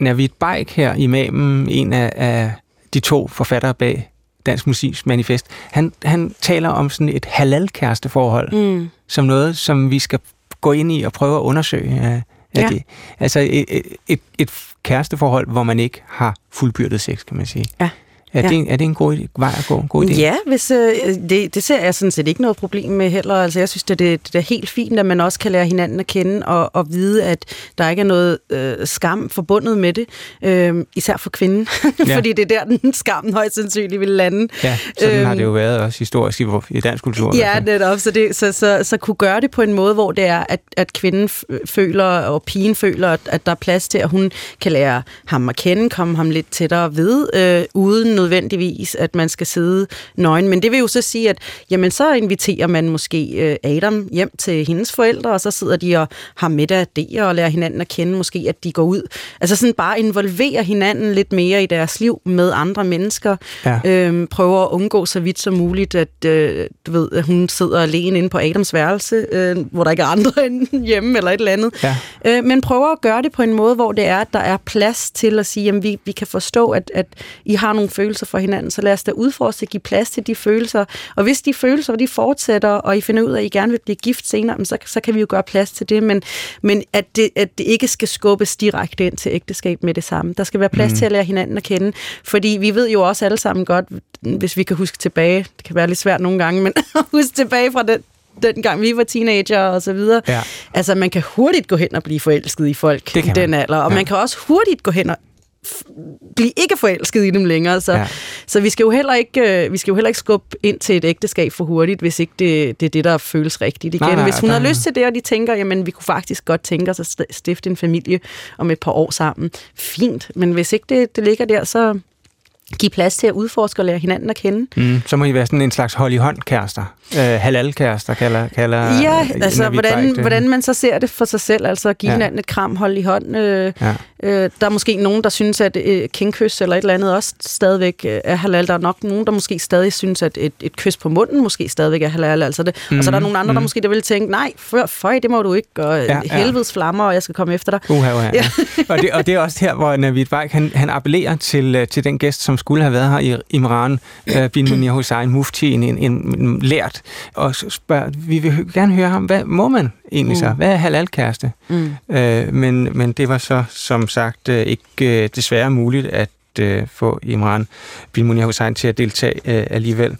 Navid Bajk her, imamen, en af, af de to forfattere bag Dansk Musiks Manifest, han, han taler om sådan et halal-kæresteforhold, mm. som noget, som vi skal gå ind i og prøve at undersøge. Ja. Ja. Det, altså et, et, et kæresteforhold, hvor man ikke har fuldbyrdet sex, kan man sige. Ja. Er, ja. det, er det en god vej at gå? En god idé? Ja, hvis, øh, det, det ser jeg sådan set ikke noget problem med heller. Altså, jeg synes, det, det, det er helt fint, at man også kan lære hinanden at kende og, og vide, at der ikke er noget øh, skam forbundet med det. Øh, især for kvinden, ja. fordi det er der, den skam højst sandsynligt vil lande. Ja, sådan øhm, har det jo været også historisk i, i dansk kultur. Ja, netop. Så, det, så, så, så kunne gøre det på en måde, hvor det er, at, at kvinden føler, og pigen føler, at, at der er plads til, at hun kan lære ham at kende, komme ham lidt tættere ved, øh, uden nødvendigvis, at man skal sidde nøgen. Men det vil jo så sige, at jamen, så inviterer man måske øh, Adam hjem til hendes forældre, og så sidder de og har middag der og lærer hinanden at kende. Måske, at de går ud. Altså sådan bare involverer hinanden lidt mere i deres liv med andre mennesker. Ja. Øhm, prøver at undgå så vidt som muligt, at, øh, du ved, at hun sidder alene inde på Adams værelse, øh, hvor der ikke er andre end hjemme eller et eller andet. Ja. Øh, men prøver at gøre det på en måde, hvor det er, at der er plads til at sige, at vi, vi kan forstå, at, at I har nogle følelser for hinanden, så lad os da udforske, give plads til de følelser. Og hvis de følelser, de fortsætter, og I finder ud af, at I gerne vil blive gift senere, så, så kan vi jo gøre plads til det, men, men at, det, at det ikke skal skubbes direkte ind til ægteskab med det samme. Der skal være plads mm. til at lære hinanden at kende, fordi vi ved jo også alle sammen godt, hvis vi kan huske tilbage, det kan være lidt svært nogle gange, men huske tilbage fra den, dengang vi var teenager og så videre. Ja. Altså, man kan hurtigt gå hen og blive forelsket i folk i den alder, og ja. man kan også hurtigt gå hen og blive ikke forelsket i dem længere. Så, ja. så vi, skal jo heller ikke, øh, vi skal jo heller ikke skubbe ind til et ægteskab for hurtigt, hvis ikke det, det er det, der føles rigtigt igen. Nej, nej, hvis hun nej. har lyst til det, og de tænker, jamen vi kunne faktisk godt tænke os at stifte en familie om et par år sammen. Fint, men hvis ikke det, det ligger der, så, give plads til at udforske og lære hinanden at kende. Mm, så må I være sådan en slags hold i hånd kærester. Øh, halal-kærester kalder, kalder Ja, altså hvordan, hvordan man så ser det for sig selv, altså at give ja. hinanden et kram, hold i hånd. Øh, ja. øh, der er måske nogen, der synes, at øh, kingkys eller et eller andet også stadigvæk øh, er halal. Der er nok nogen, der måske stadig synes, at et, et kys på munden måske stadigvæk er halal. Altså det. Mm, og så er der nogle andre, mm. der måske der vil tænke, nej, for, føj, det må du ikke, og ja, ja. helvedes flammer, og jeg skal komme efter dig. Uha, uha, ja. og, det, og det er også her, hvor Navid Bajk, han, han appellerer til, øh, til den gæst, som skulle have været her i Imran, uh, bin Munir Hussein, mufti, en, en, en lært, og spørger, vi vil gerne høre ham, hvad må man egentlig mm. så? Hvad er halal-kæreste? Mm. Uh, men, men det var så, som sagt, uh, ikke uh, desværre muligt at uh, få Imran bin Munir Hussein til at deltage uh, alligevel.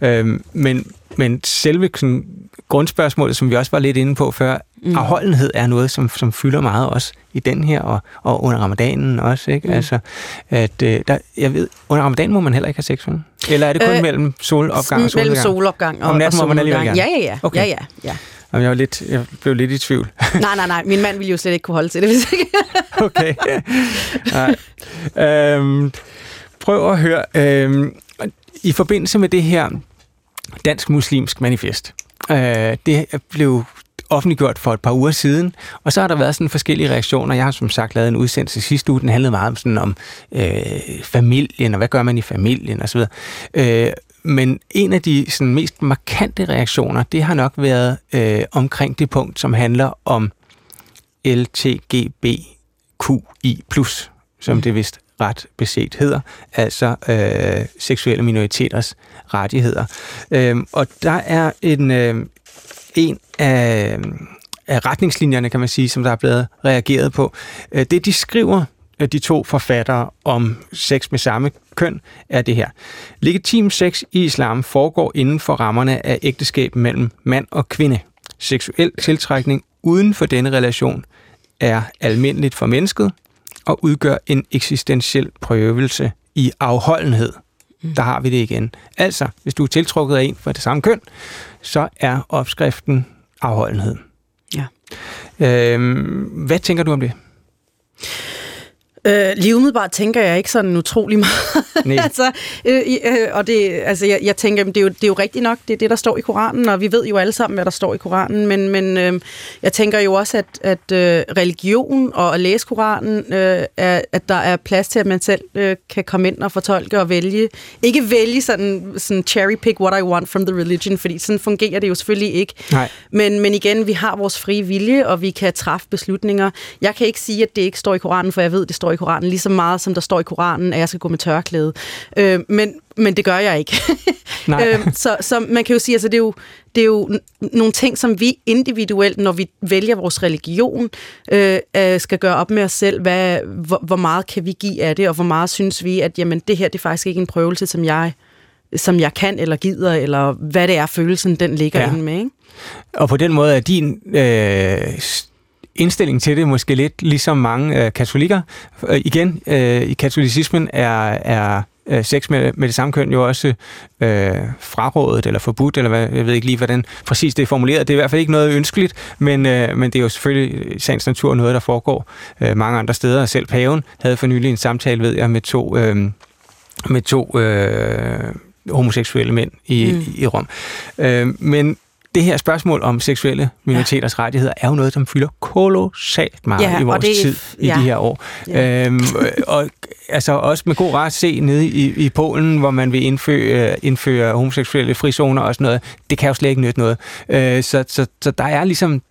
Uh, men, men selve sådan, grundspørgsmålet, som vi også var lidt inde på før, mm. afholdenhed er noget, som, som fylder meget også i den her, og, og under ramadanen også, ikke? Mm. Altså, at, øh, der, jeg ved, under ramadanen må man heller ikke have sex, vel? Eller er det kun øh, mellem solopgang og solopgang? Mellem solopgang og, Om natten må man alligevel gerne? Ja, ja, ja. Okay. ja, ja, ja. Jamen, jeg, var lidt, jeg blev lidt i tvivl. nej, nej, nej. Min mand ville jo slet ikke kunne holde til det, hvis ikke. okay. Nej. Øhm, prøv at høre. Øhm, I forbindelse med det her Dansk Muslimsk Manifest. Øh, det blev offentliggjort for et par uger siden, og så har der været sådan forskellige reaktioner. Jeg har som sagt lavet en udsendelse sidste uge, den handlede meget om, sådan om øh, familien, og hvad gør man i familien osv. Øh, men en af de sådan, mest markante reaktioner, det har nok været øh, omkring det punkt, som handler om LTGBQI+, som mm. det vist ret beset hedder, altså øh, seksuelle minoriteters rettigheder. Øh, og der er en, øh, en af, af retningslinjerne, kan man sige, som der er blevet reageret på. Øh, det, de skriver, øh, de to forfattere om sex med samme køn, er det her. Legitim sex i islam foregår inden for rammerne af ægteskab mellem mand og kvinde. Seksuel tiltrækning uden for denne relation er almindeligt for mennesket og udgør en eksistentiel prøvelse i afholdenhed. Mm. Der har vi det igen. Altså, hvis du er tiltrukket af en fra det samme køn, så er opskriften afholdenhed. Ja. Øhm, hvad tænker du om det? Øh, lige umiddelbart tænker jeg ikke sådan utrolig meget. altså, øh, øh, og det, altså, jeg, jeg tænker, det er, jo, det er jo rigtigt nok, det er det, der står i Koranen, og vi ved jo alle sammen, hvad der står i Koranen, men, men øh, jeg tænker jo også, at, at øh, religion og at læse Koranen, øh, er, at der er plads til, at man selv øh, kan komme ind og fortolke og vælge. Ikke vælge sådan, sådan cherry pick what I want from the religion, fordi sådan fungerer det jo selvfølgelig ikke. Nej. Men, men igen, vi har vores frie vilje, og vi kan træffe beslutninger. Jeg kan ikke sige, at det ikke står i Koranen, for jeg ved, det står i Koranen, lige så meget som der står i Koranen, at jeg skal gå med tørklæde. Øh, men, men det gør jeg ikke. Nej. øh, så, så man kan jo sige, altså det er jo, det er jo nogle ting, som vi individuelt, når vi vælger vores religion, øh, øh, skal gøre op med os selv, hvad, hvor, hvor meget kan vi give af det, og hvor meget synes vi, at jamen, det her det er faktisk ikke en prøvelse, som jeg som jeg kan eller gider, eller hvad det er, følelsen den ligger ja. inde med. Ikke? Og på den måde er din øh, indstilling til det måske lidt ligesom mange øh, katolikker. Øh, igen, øh, i katolicismen er, er øh, sex med, med det samme køn jo også øh, frarådet eller forbudt, eller hvad, jeg ved ikke lige, hvordan præcis det er formuleret. Det er i hvert fald ikke noget ønskeligt, men, øh, men det er jo selvfølgelig i sagens natur noget, der foregår øh, mange andre steder. Selv paven havde for nylig en samtale, ved jeg, med to, øh, med to øh, homoseksuelle mænd i, mm. i Rom. Øh, men det her spørgsmål om seksuelle minoriteters ja. rettigheder er jo noget, som fylder kolossalt meget ja, i vores det, tid ja. i de her år. Ja. Øhm, og altså også med god ret se nede i, i Polen, hvor man vil indføre, indføre homoseksuelle frizoner og sådan noget. Det kan jo slet ikke nytte noget. Øh, så, så, så der er ligesom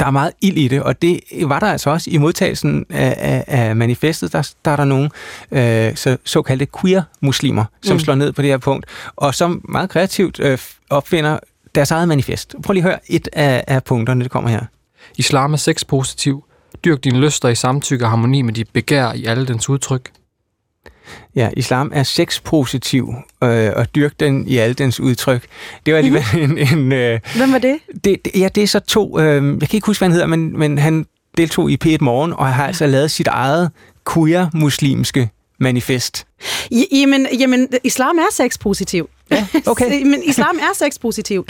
der er meget ild i det, og det var der altså også i modtagelsen af, af, af manifestet. Der, der er der nogle øh, så, såkaldte queer-muslimer, som mm. slår ned på det her punkt, og som meget kreativt øh, opfinder deres eget manifest. Prøv lige at høre et af, af punkterne, det kommer her. Islam er sexpositiv. Dyrk dine lyster i samtykke og harmoni med dit begær i alle dens udtryk. Ja, islam er sexpositiv, øh, og dyrk den i alle dens udtryk. Det var alligevel mm-hmm. en... en øh, Hvem var det? det? Ja, det er så to... Øh, jeg kan ikke huske, hvad han hedder, men, men han deltog i P1 Morgen, og har altså lavet sit eget queer-muslimske manifest. Jamen, jamen, islam er sexpositiv. Ja, okay. Men islam er sexpositiv.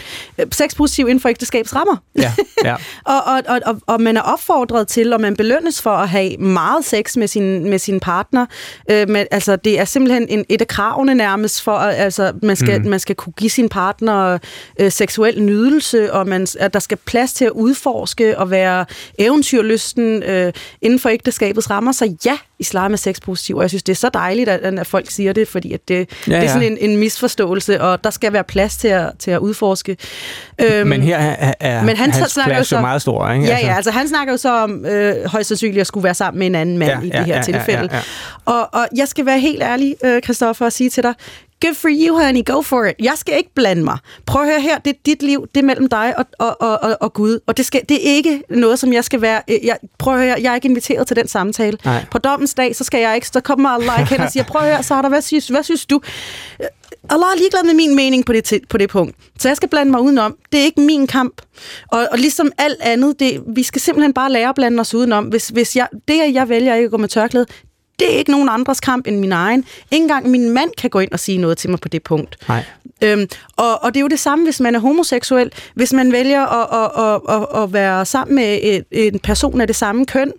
Sexpositiv inden for ægteskabs rammer. Ja, ja. og, og, og, og, og man er opfordret til, og man belønnes for at have meget sex med sin, med sin partner. Øh, men, altså, det er simpelthen en, et af kravene nærmest for, at altså, man, skal, mm. man skal kunne give sin partner øh, seksuel nydelse, og man, at der skal plads til at udforske og være eventyrlysten øh, inden for ægteskabets rammer. Så ja, islam er sexpositiv, og jeg synes, det er så dejligt, at, at folk siger det, fordi at det, ja, ja. det er sådan en, en misforståelse, og der skal være plads til at, til at udforske. Øhm, men her er, er men han hans så, jo meget stor, ikke? Ja, altså. ja, altså han snakker jo så om øh, højst sandsynligt at skulle være sammen med en anden mand ja, i det her ja, tilfælde. Ja, ja, ja. Og, og jeg skal være helt ærlig, øh, Christoffer, og sige til dig, Good for you, honey. Go for it. Jeg skal ikke blande mig. Prøv at høre her. Det er dit liv. Det er mellem dig og, og, og, og, og Gud. Og det, skal, det er ikke noget, som jeg skal være... Jeg, prøv at høre Jeg er ikke inviteret til den samtale. Nej. På dommens dag, så skal jeg ikke... Så kommer Allah hen og siger, prøv at høre, Sarah, hvad synes, hvad synes du? Allah er ligeglad med min mening på det, på det punkt. Så jeg skal blande mig udenom. Det er ikke min kamp. Og, og ligesom alt andet, det, vi skal simpelthen bare lære at blande os udenom. Hvis, hvis jeg, det, at jeg vælger ikke at gå med tørklæde, det er ikke nogen andres kamp end min egen. Ikke engang min mand kan gå ind og sige noget til mig på det punkt. Nej. Øhm, og, og det er jo det samme, hvis man er homoseksuel. Hvis man vælger at, at, at, at, at være sammen med et, en person af det samme køn,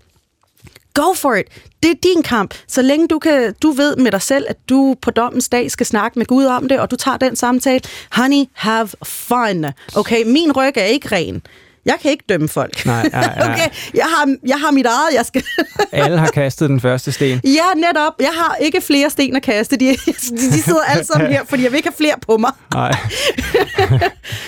Go for it. Det er din kamp. Så længe du, kan, du ved med dig selv, at du på dommens dag skal snakke med Gud om det, og du tager den samtale. Honey, have fun. Okay, min ryg er ikke ren. Jeg kan ikke dømme folk. Nej, nej, nej. okay, jeg har, jeg har mit eget, jeg skal... Alle har kastet den første sten. Ja, netop. Jeg har ikke flere sten at kaste. De, de, de sidder alle sammen her, fordi jeg vil ikke have flere på mig. Nej.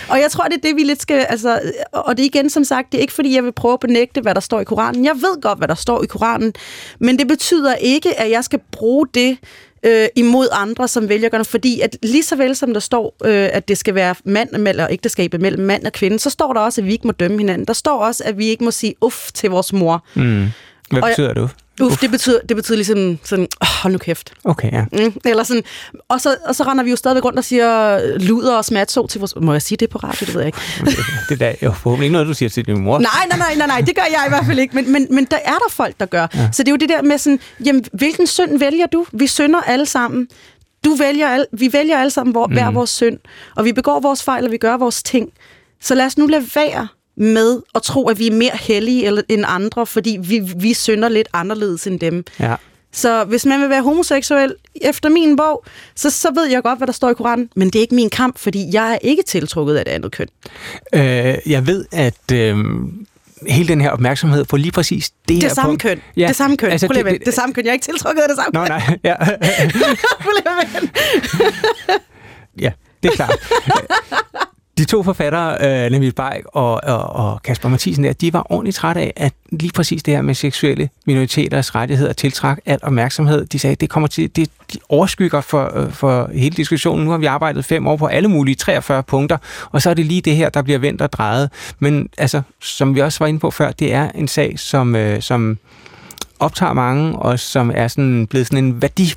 og jeg tror, det er det, vi lidt skal... Altså, og det er igen, som sagt, det er ikke, fordi jeg vil prøve at benægte, hvad der står i Koranen. Jeg ved godt, hvad der står i Koranen, men det betyder ikke, at jeg skal bruge det øh, imod andre, som vælger at gøre noget. Fordi at lige så vel som der står, øh, at det skal være mand eller ægteskabet mellem mand og kvinde, så står der også, at vi ikke må dømme hinanden. Der står også, at vi ikke må sige uff til vores mor. Mm. Hvad betyder det? Uff, det betyder, det betyder ligesom sådan, oh, hold nu kæft. Okay, ja. Mm, eller sådan, og så, og så render vi jo stadigvæk rundt og siger luder og smatso til vores... Må jeg sige det på radio? Det ved jeg ikke. det er jo forhåbentlig ikke noget, du siger til din mor. Nej, nej, nej, nej, nej, det gør jeg i hvert fald ikke. Men, men, men der er der folk, der gør. Ja. Så det er jo det der med sådan, jamen, hvilken synd vælger du? Vi synder alle sammen. Du vælger al, vi vælger alle sammen hvor, mm. hver vores synd. Og vi begår vores fejl, og vi gør vores ting. Så lad os nu lade være med at tro, at vi er mere hellige end andre, fordi vi, vi synder lidt anderledes end dem. Ja. Så hvis man vil være homoseksuel efter min bog, så, så ved jeg godt, hvad der står i Koranen, men det er ikke min kamp, fordi jeg er ikke tiltrukket af det andet køn. Øh, jeg ved, at øh, hele den her opmærksomhed på lige præcis det, det her samme punkt. køn. Ja, det samme køn. Altså, det, det, det, samme køn. Jeg er ikke tiltrukket af det samme Nå, køn. nej. Ja. ja, det er klart. De to forfattere, øh, Nemil Beik og, og, og Kasper Mathisen, der, de var ordentligt trætte af, at lige præcis det her med seksuelle minoriteters rettigheder tiltræk al opmærksomhed. De sagde, at det kommer til, det de overskygger for, øh, for hele diskussionen. Nu har vi arbejdet fem år på alle mulige 43 punkter, og så er det lige det her, der bliver vendt og drejet. Men altså, som vi også var inde på før, det er en sag, som, øh, som optager mange, og som er sådan blevet sådan en værdi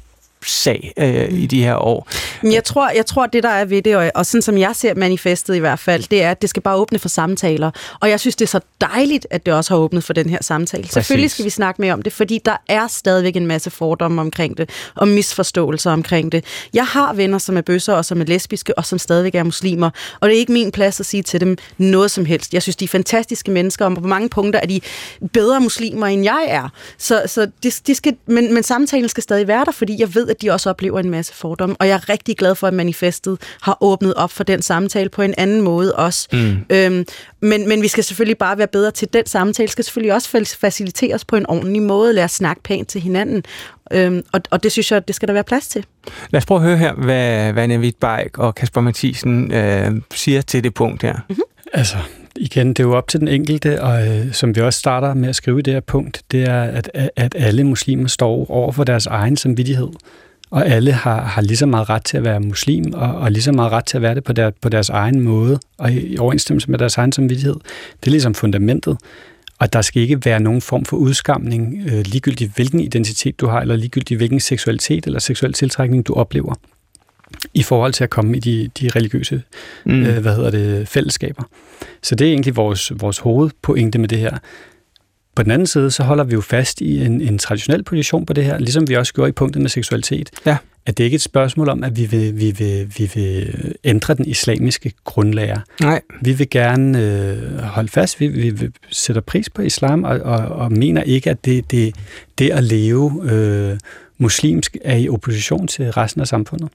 sag øh, i de her år. Men jeg tror, jeg tror, det der er ved det, og, og sådan som jeg ser manifestet i hvert fald, det er, at det skal bare åbne for samtaler. Og jeg synes, det er så dejligt, at det også har åbnet for den her samtale. Præcis. Selvfølgelig skal vi snakke mere om det, fordi der er stadigvæk en masse fordomme omkring det, og misforståelser omkring det. Jeg har venner, som er bøsser og som er lesbiske, og som stadigvæk er muslimer, og det er ikke min plads at sige til dem noget som helst. Jeg synes, de er fantastiske mennesker, og på mange punkter er de bedre muslimer, end jeg er. Så, så de, de skal, men, men samtalen skal stadig være der, fordi jeg ved, at de også oplever en masse fordomme. Og jeg er rigtig glad for, at manifestet har åbnet op for den samtale på en anden måde også. Mm. Øhm, men, men vi skal selvfølgelig bare være bedre til den samtale. skal selvfølgelig også faciliteres på en ordentlig måde. Lad os snakke pænt til hinanden. Øhm, og, og det synes jeg, det skal der være plads til. Lad os prøve at høre her, hvad, hvad Navid Beik og Kasper Mathisen øh, siger til det punkt her. Mm-hmm. Altså, igen, det er jo op til den enkelte, og øh, som vi også starter med at skrive i det her punkt, det er, at, at alle muslimer står over for deres egen samvittighed og alle har, har lige så meget ret til at være muslim, og, og lige så meget ret til at være det på, der, på deres egen måde, og i, i overensstemmelse med deres egen samvittighed. Det er ligesom fundamentet. Og der skal ikke være nogen form for udskamning, øh, ligegyldigt hvilken identitet du har, eller ligegyldigt hvilken seksualitet eller seksuel tiltrækning du oplever, i forhold til at komme i de, de religiøse mm. øh, hvad hedder det, fællesskaber. Så det er egentlig vores, vores hovedpointe med det her. På den anden side, så holder vi jo fast i en, en traditionel position på det her, ligesom vi også gjorde i punktet med seksualitet. Ja. At det ikke er et spørgsmål om, at vi vil, vi vil, vi vil ændre den islamiske grundlærer. Nej. Vi vil gerne øh, holde fast, vi, vi, vi sætter pris på islam, og, og, og mener ikke, at det, det, det at leve øh, muslimsk er i opposition til resten af samfundet.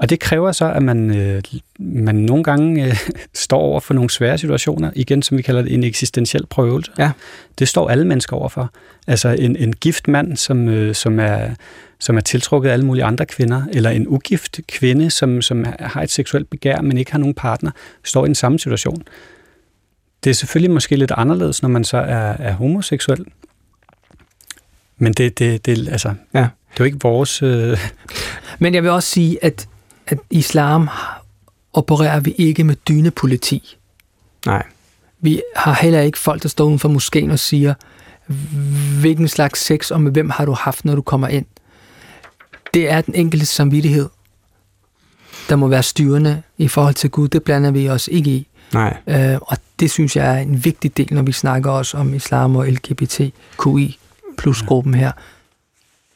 Og det kræver så, at man, øh, man nogle gange øh, står over for nogle svære situationer, igen som vi kalder det en eksistentiel prøvelse. Ja. Det står alle mennesker overfor. Altså en, en gift mand, som, øh, som, er, som er tiltrukket af alle mulige andre kvinder, eller en ugift kvinde, som, som har et seksuelt begær, men ikke har nogen partner, står i den samme situation. Det er selvfølgelig måske lidt anderledes, når man så er, er homoseksuel. Men det, det, det, altså, ja. det er jo ikke vores... Øh... Men jeg vil også sige, at at islam opererer vi ikke med dynepoliti. Nej. Vi har heller ikke folk, der står uden for moskeen og siger, hvilken slags sex og med hvem har du haft, når du kommer ind. Det er den enkelte samvittighed, der må være styrende i forhold til Gud. Det blander vi os ikke i. Nej. Øh, og det synes jeg er en vigtig del, når vi snakker også om islam og LGBTQI plus gruppen her.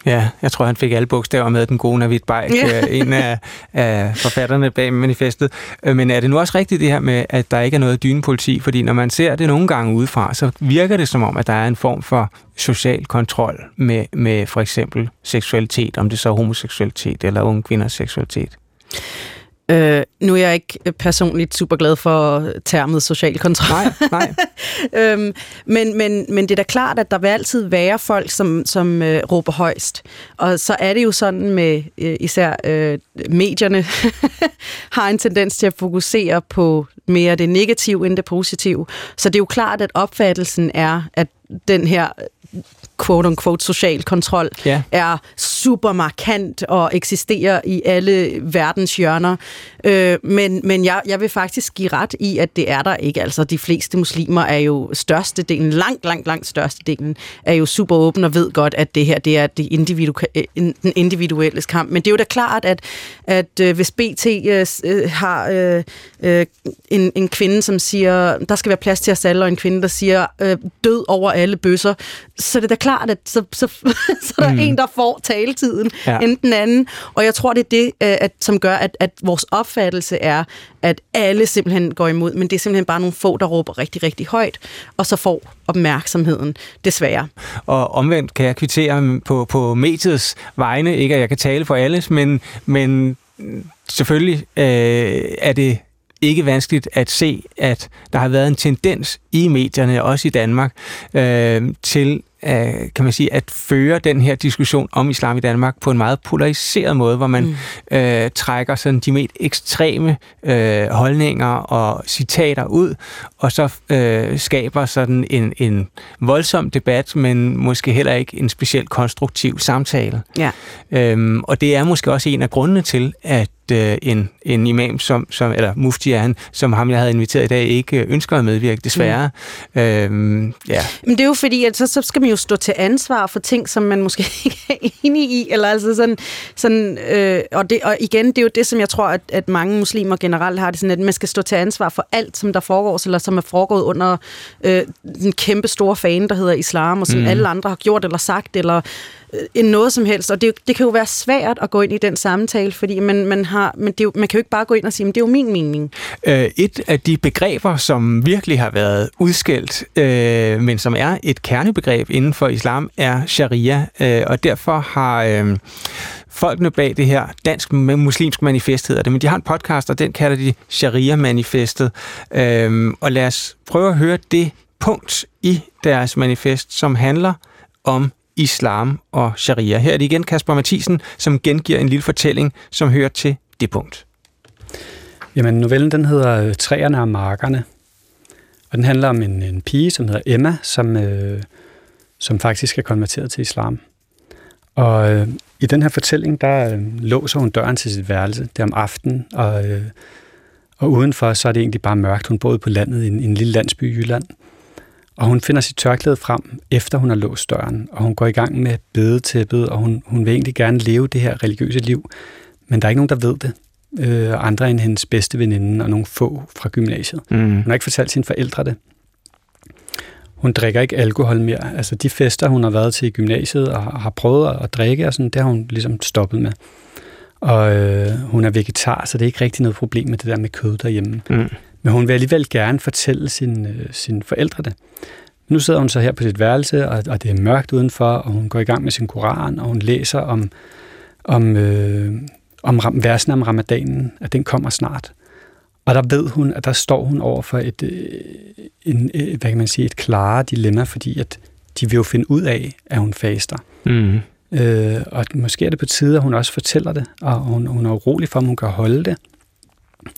Ja, jeg tror, han fik alle bogstaver med, den gode Navid Bajk, ja. en af, af forfatterne bag manifestet. Øh, men er det nu også rigtigt det her med, at der ikke er noget dynepoliti? Fordi når man ser det nogle gange udefra, så virker det som om, at der er en form for social kontrol med, med for eksempel seksualitet, om det så er homoseksualitet eller unge kvinders seksualitet. Øh, nu er jeg ikke personligt super glad for termet social kontrol. Nej, nej. øhm, men, men, men det er da klart, at der vil altid være folk, som, som øh, råber højst. Og så er det jo sådan med øh, især øh, medierne har en tendens til at fokusere på mere det negative end det positive. Så det er jo klart, at opfattelsen er, at den her quote-unquote social kontrol ja. er super markant og eksisterer i alle verdens hjørner. Øh, men men jeg, jeg vil faktisk give ret i, at det er der ikke. Altså, de fleste muslimer er jo størstedelen, langt, langt, langt størstedelen, er jo super åben og ved godt, at det her det er det individu- øh, den individuelle kamp. Men det er jo da klart, at, at øh, hvis BT øh, øh, har øh, øh, en, en kvinde, som siger, der skal være plads til os alle, og en kvinde, der siger, øh, død over alle bøsser, så det er da klart, at så, så, så er der mm. en, der får taletiden, ja. end den anden. Og jeg tror, det er det, øh, at, som gør, at, at vores opfattelse er, at alle simpelthen går imod, men det er simpelthen bare nogle få, der råber rigtig, rigtig højt, og så får opmærksomheden, desværre. Og omvendt kan jeg kvittere på, på mediets vegne, ikke at jeg kan tale for alles, men, men selvfølgelig øh, er det ikke vanskeligt at se, at der har været en tendens i medierne, også i Danmark, øh, til kan man sige, at føre den her diskussion om islam i Danmark på en meget polariseret måde, hvor man mm. øh, trækker sådan de mest ekstreme øh, holdninger og citater ud, og så øh, skaber sådan en, en voldsom debat, men måske heller ikke en specielt konstruktiv samtale. Ja. Øhm, og det er måske også en af grundene til, at øh, en, en imam, som, som, eller mufti er han, som ham, jeg havde inviteret i dag, ikke ønsker at medvirke, desværre. Mm. Øhm, ja. Men det er jo fordi, at så, så skal man jo stå til ansvar for ting, som man måske ikke er enig i, eller altså sådan, sådan øh, og, det, og igen, det er jo det, som jeg tror, at, at mange muslimer generelt har det sådan, at man skal stå til ansvar for alt, som der foregår, eller som er foregået under øh, den kæmpe store fane, der hedder islam, og som mm. alle andre har gjort eller sagt, eller øh, Øh, end noget som helst. Og det, det kan jo være svært at gå ind i den samtale, fordi man, man, har, men det er jo, man kan jo ikke bare gå ind og sige, at det er jo min mening. Øh, et af de begreber, som virkelig har været udskældt, øh, men som er et kernebegreb inden for islam, er sharia. Øh, og derfor har... Øh, folkene bag det her dansk muslimsk manifest hedder det, men de har en podcast, og den kalder de Sharia-manifestet. Øh, og lad os prøve at høre det punkt i deres manifest, som handler om islam og sharia. Her er det igen Kasper Mathisen, som gengiver en lille fortælling, som hører til det punkt. Jamen, novellen den hedder øh, Træerne og markerne, og den handler om en, en pige, som hedder Emma, som, øh, som faktisk er konverteret til islam. Og øh, i den her fortælling, der øh, låser hun døren til sit værelse. Det er om aftenen, og, øh, og udenfor så er det egentlig bare mørkt. Hun boede på landet i en, en lille landsby i Jylland. Og hun finder sit tørklæde frem, efter hun har låst døren, og hun går i gang med bedetæppet, og hun, hun vil egentlig gerne leve det her religiøse liv, men der er ikke nogen, der ved det. Øh, andre end hendes bedste veninde og nogle få fra gymnasiet. Mm. Hun har ikke fortalt sine forældre det. Hun drikker ikke alkohol mere. Altså de fester, hun har været til i gymnasiet og har prøvet at drikke, og sådan, det har hun ligesom stoppet med. Og øh, hun er vegetar, så det er ikke rigtig noget problem med det der med kød derhjemme. Mm. Men hun vil alligevel gerne fortælle sin, øh, sine forældre det. Nu sidder hun så her på sit værelse, og, og det er mørkt udenfor, og hun går i gang med sin koran, og hun læser om, om, øh, om versen om ramadanen, at den kommer snart. Og der ved hun, at der står hun over for et, øh, en, øh, hvad kan man sige, et klare dilemma, fordi at de vil jo finde ud af, at hun faster. Mm. Øh, og måske er det på tide, at hun også fortæller det, og hun, hun er urolig for, om hun kan holde det.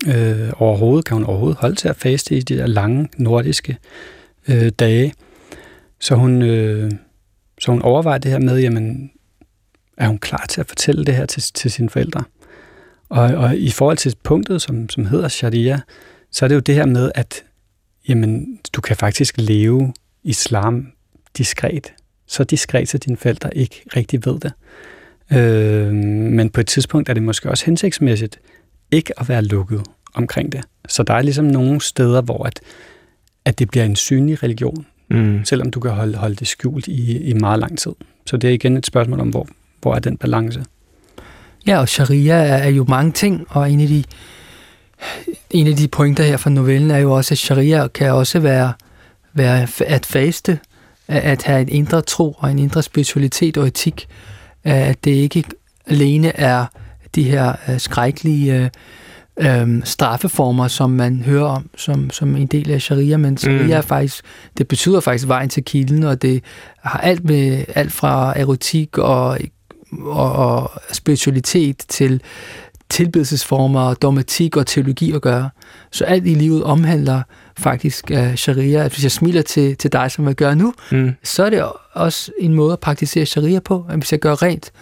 Øh, overhovedet kan hun overhovedet holde til at faste i de der lange nordiske øh, dage. Så hun, øh, så hun overvejer det her med, jamen, er hun klar til at fortælle det her til, til sine forældre? Og, og i forhold til punktet, som, som hedder sharia, så er det jo det her med, at jamen, du kan faktisk leve islam diskret. Så diskret, så dine forældre ikke rigtig ved det. Øh, men på et tidspunkt er det måske også hensigtsmæssigt ikke at være lukket omkring det. Så der er ligesom nogle steder, hvor at, at det bliver en synlig religion, mm. selvom du kan holde, holde det skjult i, i meget lang tid. Så det er igen et spørgsmål om, hvor, Hvor er den balance? Ja, og sharia er jo mange ting, og en af de, en af de pointer her fra novellen er jo også, at sharia kan også være, være at faste, at have en indre tro og en indre spiritualitet og etik, at det ikke alene er de her øh, skrækkelige øh, straffeformer, som man hører om som, som en del af sharia, men sharia mm. er faktisk, det betyder faktisk vejen til kilden, og det har alt med alt fra erotik og, og, og spiritualitet til tilbedelsesformer, dogmatik og teologi at gøre. Så alt i livet omhandler faktisk uh, sharia. At hvis jeg smiler til, til dig, som jeg gør nu, mm. så er det også en måde at praktisere sharia på. At hvis jeg gør rent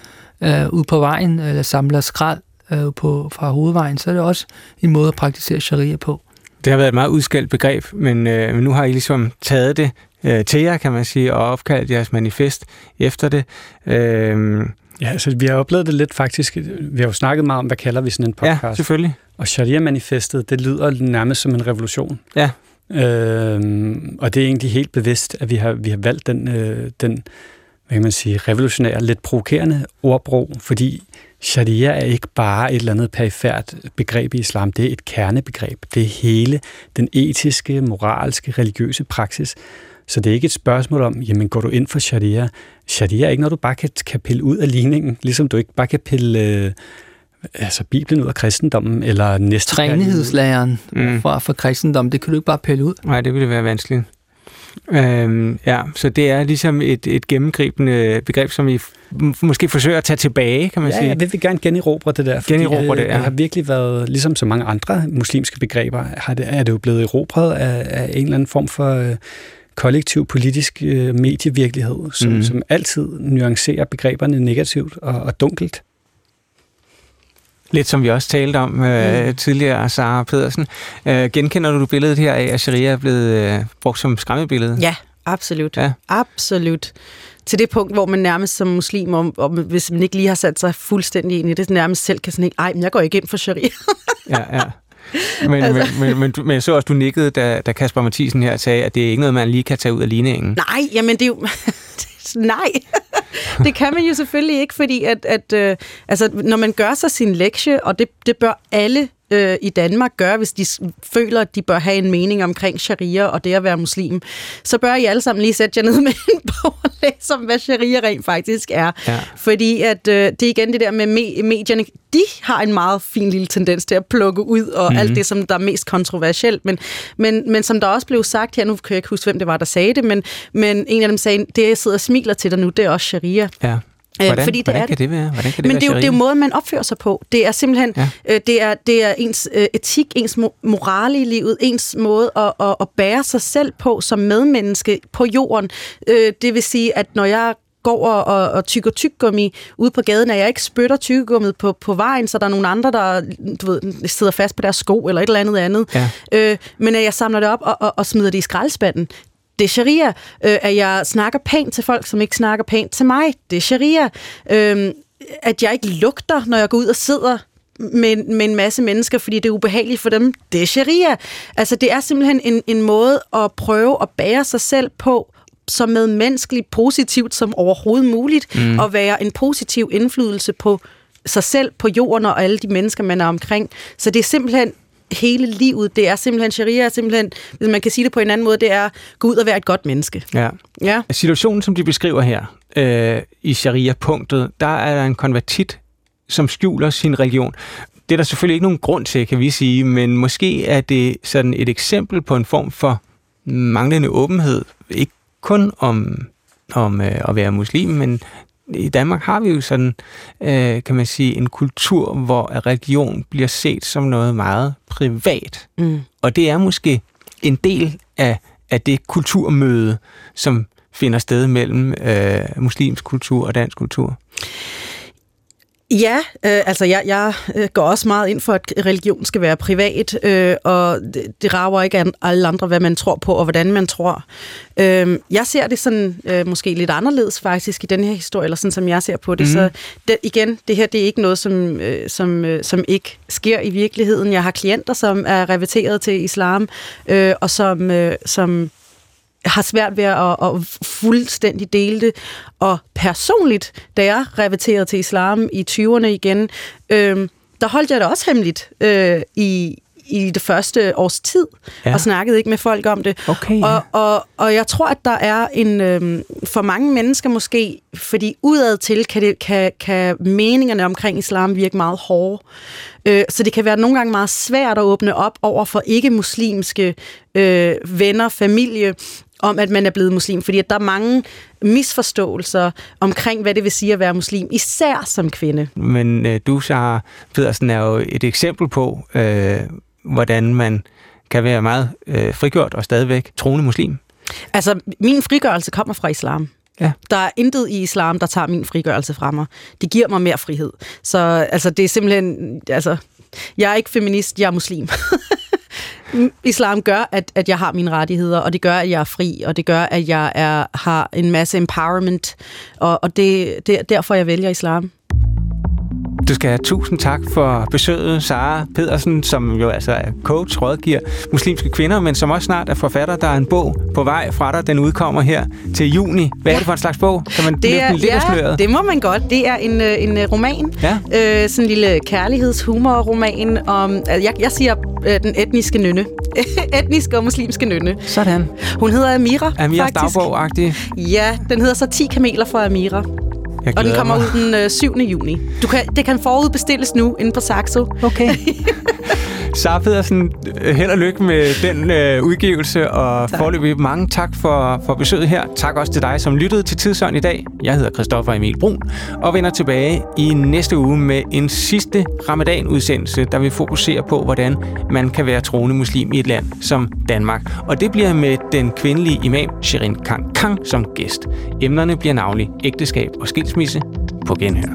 uh, ud på vejen, eller samler skrald uh, på, fra hovedvejen, så er det også en måde at praktisere sharia på. Det har været et meget udskældt begreb, men, øh, men nu har I ligesom taget det øh, til jer, kan man sige, og opkaldt jeres manifest efter det. Øh, Ja, altså vi har oplevet det lidt faktisk. Vi har jo snakket meget om, hvad kalder vi sådan en podcast. Ja, selvfølgelig. Og Sharia-manifestet, det lyder nærmest som en revolution. Ja. Øhm, og det er egentlig helt bevidst, at vi har, vi har valgt den, øh, den hvad kan man sige, revolutionære, lidt provokerende ordbrug, fordi sharia er ikke bare et eller andet perifært begreb i islam, det er et kernebegreb. Det er hele den etiske, moralske, religiøse praksis, så det er ikke et spørgsmål om, jamen går du ind for sharia? Sharia er ikke noget, du bare kan, kan pille ud af ligningen, ligesom du ikke bare kan pille øh, altså Bibelen ud af kristendommen, eller næste Trænighedslæren mm. fra, fra kristendommen, det kan du ikke bare pille ud. Nej, det ville være vanskeligt. Øhm, ja, så det er ligesom et, et gennemgribende begreb, som I måske forsøger at tage tilbage, kan man ja, sige. Ja, jeg vil gerne generobre det der. Generobre øh, det, ja. Det har virkelig været, ligesom så mange andre muslimske begreber, har det, er det jo blevet erobret af, af en eller anden form for øh, kollektiv politisk øh, medievirkelighed, som, mm. som altid nuancerer begreberne negativt og, og dunkelt. Lidt som vi også talte om øh, mm. tidligere, Sara Pedersen. Øh, genkender du billedet her af, at sharia er blevet øh, brugt som skræmmebillede? Ja, absolut. Ja. Absolut. Til det punkt, hvor man nærmest som muslim, om, om, hvis man ikke lige har sat sig fuldstændig ind i det, nærmest selv kan sådan ikke, ej, men jeg går ikke ind for sharia. ja, ja. Men, altså. men, men, men, men jeg så også, du nikkede, da, da Kasper Mathisen her sagde, at det er ikke noget, man lige kan tage ud af ligningen. Nej, jamen det er jo... Nej, det kan man jo selvfølgelig ikke, fordi at, at øh, altså, når man gør sig sin lektie, og det, det bør alle øh, i Danmark gøre, hvis de føler, at de bør have en mening omkring sharia og det at være muslim, så bør I alle sammen lige sætte jer ned med en bog og læse om, hvad sharia rent faktisk er. Ja. Fordi at øh, det er igen det der med me- medierne, de har en meget fin lille tendens til at plukke ud og mm-hmm. alt det, som der er mest kontroversielt. Men, men, men som der også blev sagt her, nu kan jeg ikke huske, hvem det var, der sagde det, men, men en af dem sagde, det jeg sidder og smiler til dig nu, det er også sharia. Ja. Hvordan, fordi det hvordan er kan det være? Hvordan kan det Men være det er, jo, det er jo måden, man opfører sig på. Det er simpelthen ja. øh, det er, det er ens øh, etik, ens morale i livet, ens måde at, at, at bære sig selv på som medmenneske på jorden. Øh, det vil sige, at når jeg går og, og tykker tyggegummi ude på gaden, at jeg ikke spytter tyggegummiet på, på vejen, så der er nogle andre, der du ved, sidder fast på deres sko eller et eller andet andet. Ja. Øh, men at jeg samler det op og, og, og smider det i skraldespanden det er sharia. Øh, at jeg snakker pænt til folk, som ikke snakker pænt til mig. Det er sharia. Øh, at jeg ikke lugter, når jeg går ud og sidder med, med en masse mennesker, fordi det er ubehageligt for dem. Det er sharia. Altså, det er simpelthen en, en måde at prøve at bære sig selv på, så medmenneskeligt positivt som overhovedet muligt, mm. og være en positiv indflydelse på sig selv, på jorden og alle de mennesker, man er omkring. Så det er simpelthen hele livet. Det er simpelthen, sharia er simpelthen, hvis man kan sige det på en anden måde, det er gå ud og være et godt menneske. Ja. ja. Situationen, som de beskriver her øh, i sharia-punktet, der er der en konvertit, som skjuler sin religion. Det er der selvfølgelig ikke nogen grund til, kan vi sige, men måske er det sådan et eksempel på en form for manglende åbenhed. Ikke kun om, om øh, at være muslim, men i Danmark har vi jo sådan, øh, kan man sige, en kultur, hvor religion bliver set som noget meget privat. Mm. Og det er måske en del af, af det kulturmøde, som finder sted mellem øh, muslimsk kultur og dansk kultur. Ja, øh, altså jeg, jeg øh, går også meget ind for, at religion skal være privat, øh, og det, det rager ikke an alle andre, hvad man tror på og hvordan man tror. Øh, jeg ser det sådan øh, måske lidt anderledes faktisk i den her historie, eller sådan som jeg ser på det. Mm. Så det, igen, det her det er ikke noget, som, øh, som, øh, som ikke sker i virkeligheden. Jeg har klienter, som er reverteret til islam, øh, og som, øh, som har svært ved at, at fuldstændig dele det. Og personligt, da jeg reverterede til islam i 20'erne igen, øh, der holdt jeg det også hemmeligt øh, i, i det første års tid, ja. og snakkede ikke med folk om det. Okay, ja. og, og, og jeg tror, at der er en... Øh, for mange mennesker måske, fordi udad til kan, det, kan, kan meningerne omkring islam virke meget hårde. Øh, så det kan være nogle gange meget svært at åbne op over for ikke-muslimske øh, venner, familie, om, at man er blevet muslim, fordi at der er mange misforståelser omkring, hvad det vil sige at være muslim, især som kvinde. Men øh, du, Sarah Pedersen, er jo et eksempel på, øh, hvordan man kan være meget øh, frigjort og stadigvæk troende muslim. Altså, min frigørelse kommer fra islam. Ja. Der er intet i islam, der tager min frigørelse fra mig. Det giver mig mere frihed. Så altså, det er simpelthen... Altså, jeg er ikke feminist, jeg er muslim. Islam gør, at, at jeg har mine rettigheder, og det gør, at jeg er fri, og det gør, at jeg er, har en masse empowerment, og, og det, det er derfor, jeg vælger islam. Du skal have tusind tak for besøget, Sara Pedersen, som jo altså er coach, rådgiver muslimske kvinder, men som også snart er forfatter. Der er en bog på vej fra dig. Den udkommer her til juni. Hvad er det for en slags bog? Kan man det er, lidt ja, sløret? det må man godt. Det er en, øh, en øh, roman. Ja. Øh, sådan en lille kærlighedshumor-roman om... Jeg, jeg siger øh, den etniske nynne. etniske og muslimske nynne. Sådan. Hun hedder Amira, Amiras faktisk. dagbog-agtig. Ja, den hedder så 10 kameler for Amira. Jeg Og den kommer mig. ud den øh, 7. juni. Du kan, det kan forudbestilles nu inde på Saxo. Okay. Sara Pedersen, øh, held og lykke med den øh, udgivelse, og Tak. forløbig mange tak for, for besøget her. Tak også til dig, som lyttede til Tidsånd i dag. Jeg hedder Christoffer Emil Brun, og vender tilbage i næste uge med en sidste ramadan-udsendelse, der vil fokusere på, hvordan man kan være troende muslim i et land som Danmark. Og det bliver med den kvindelige imam Shirin Kang Kang som gæst. Emnerne bliver navnlig ægteskab og skilsmisse på genhør.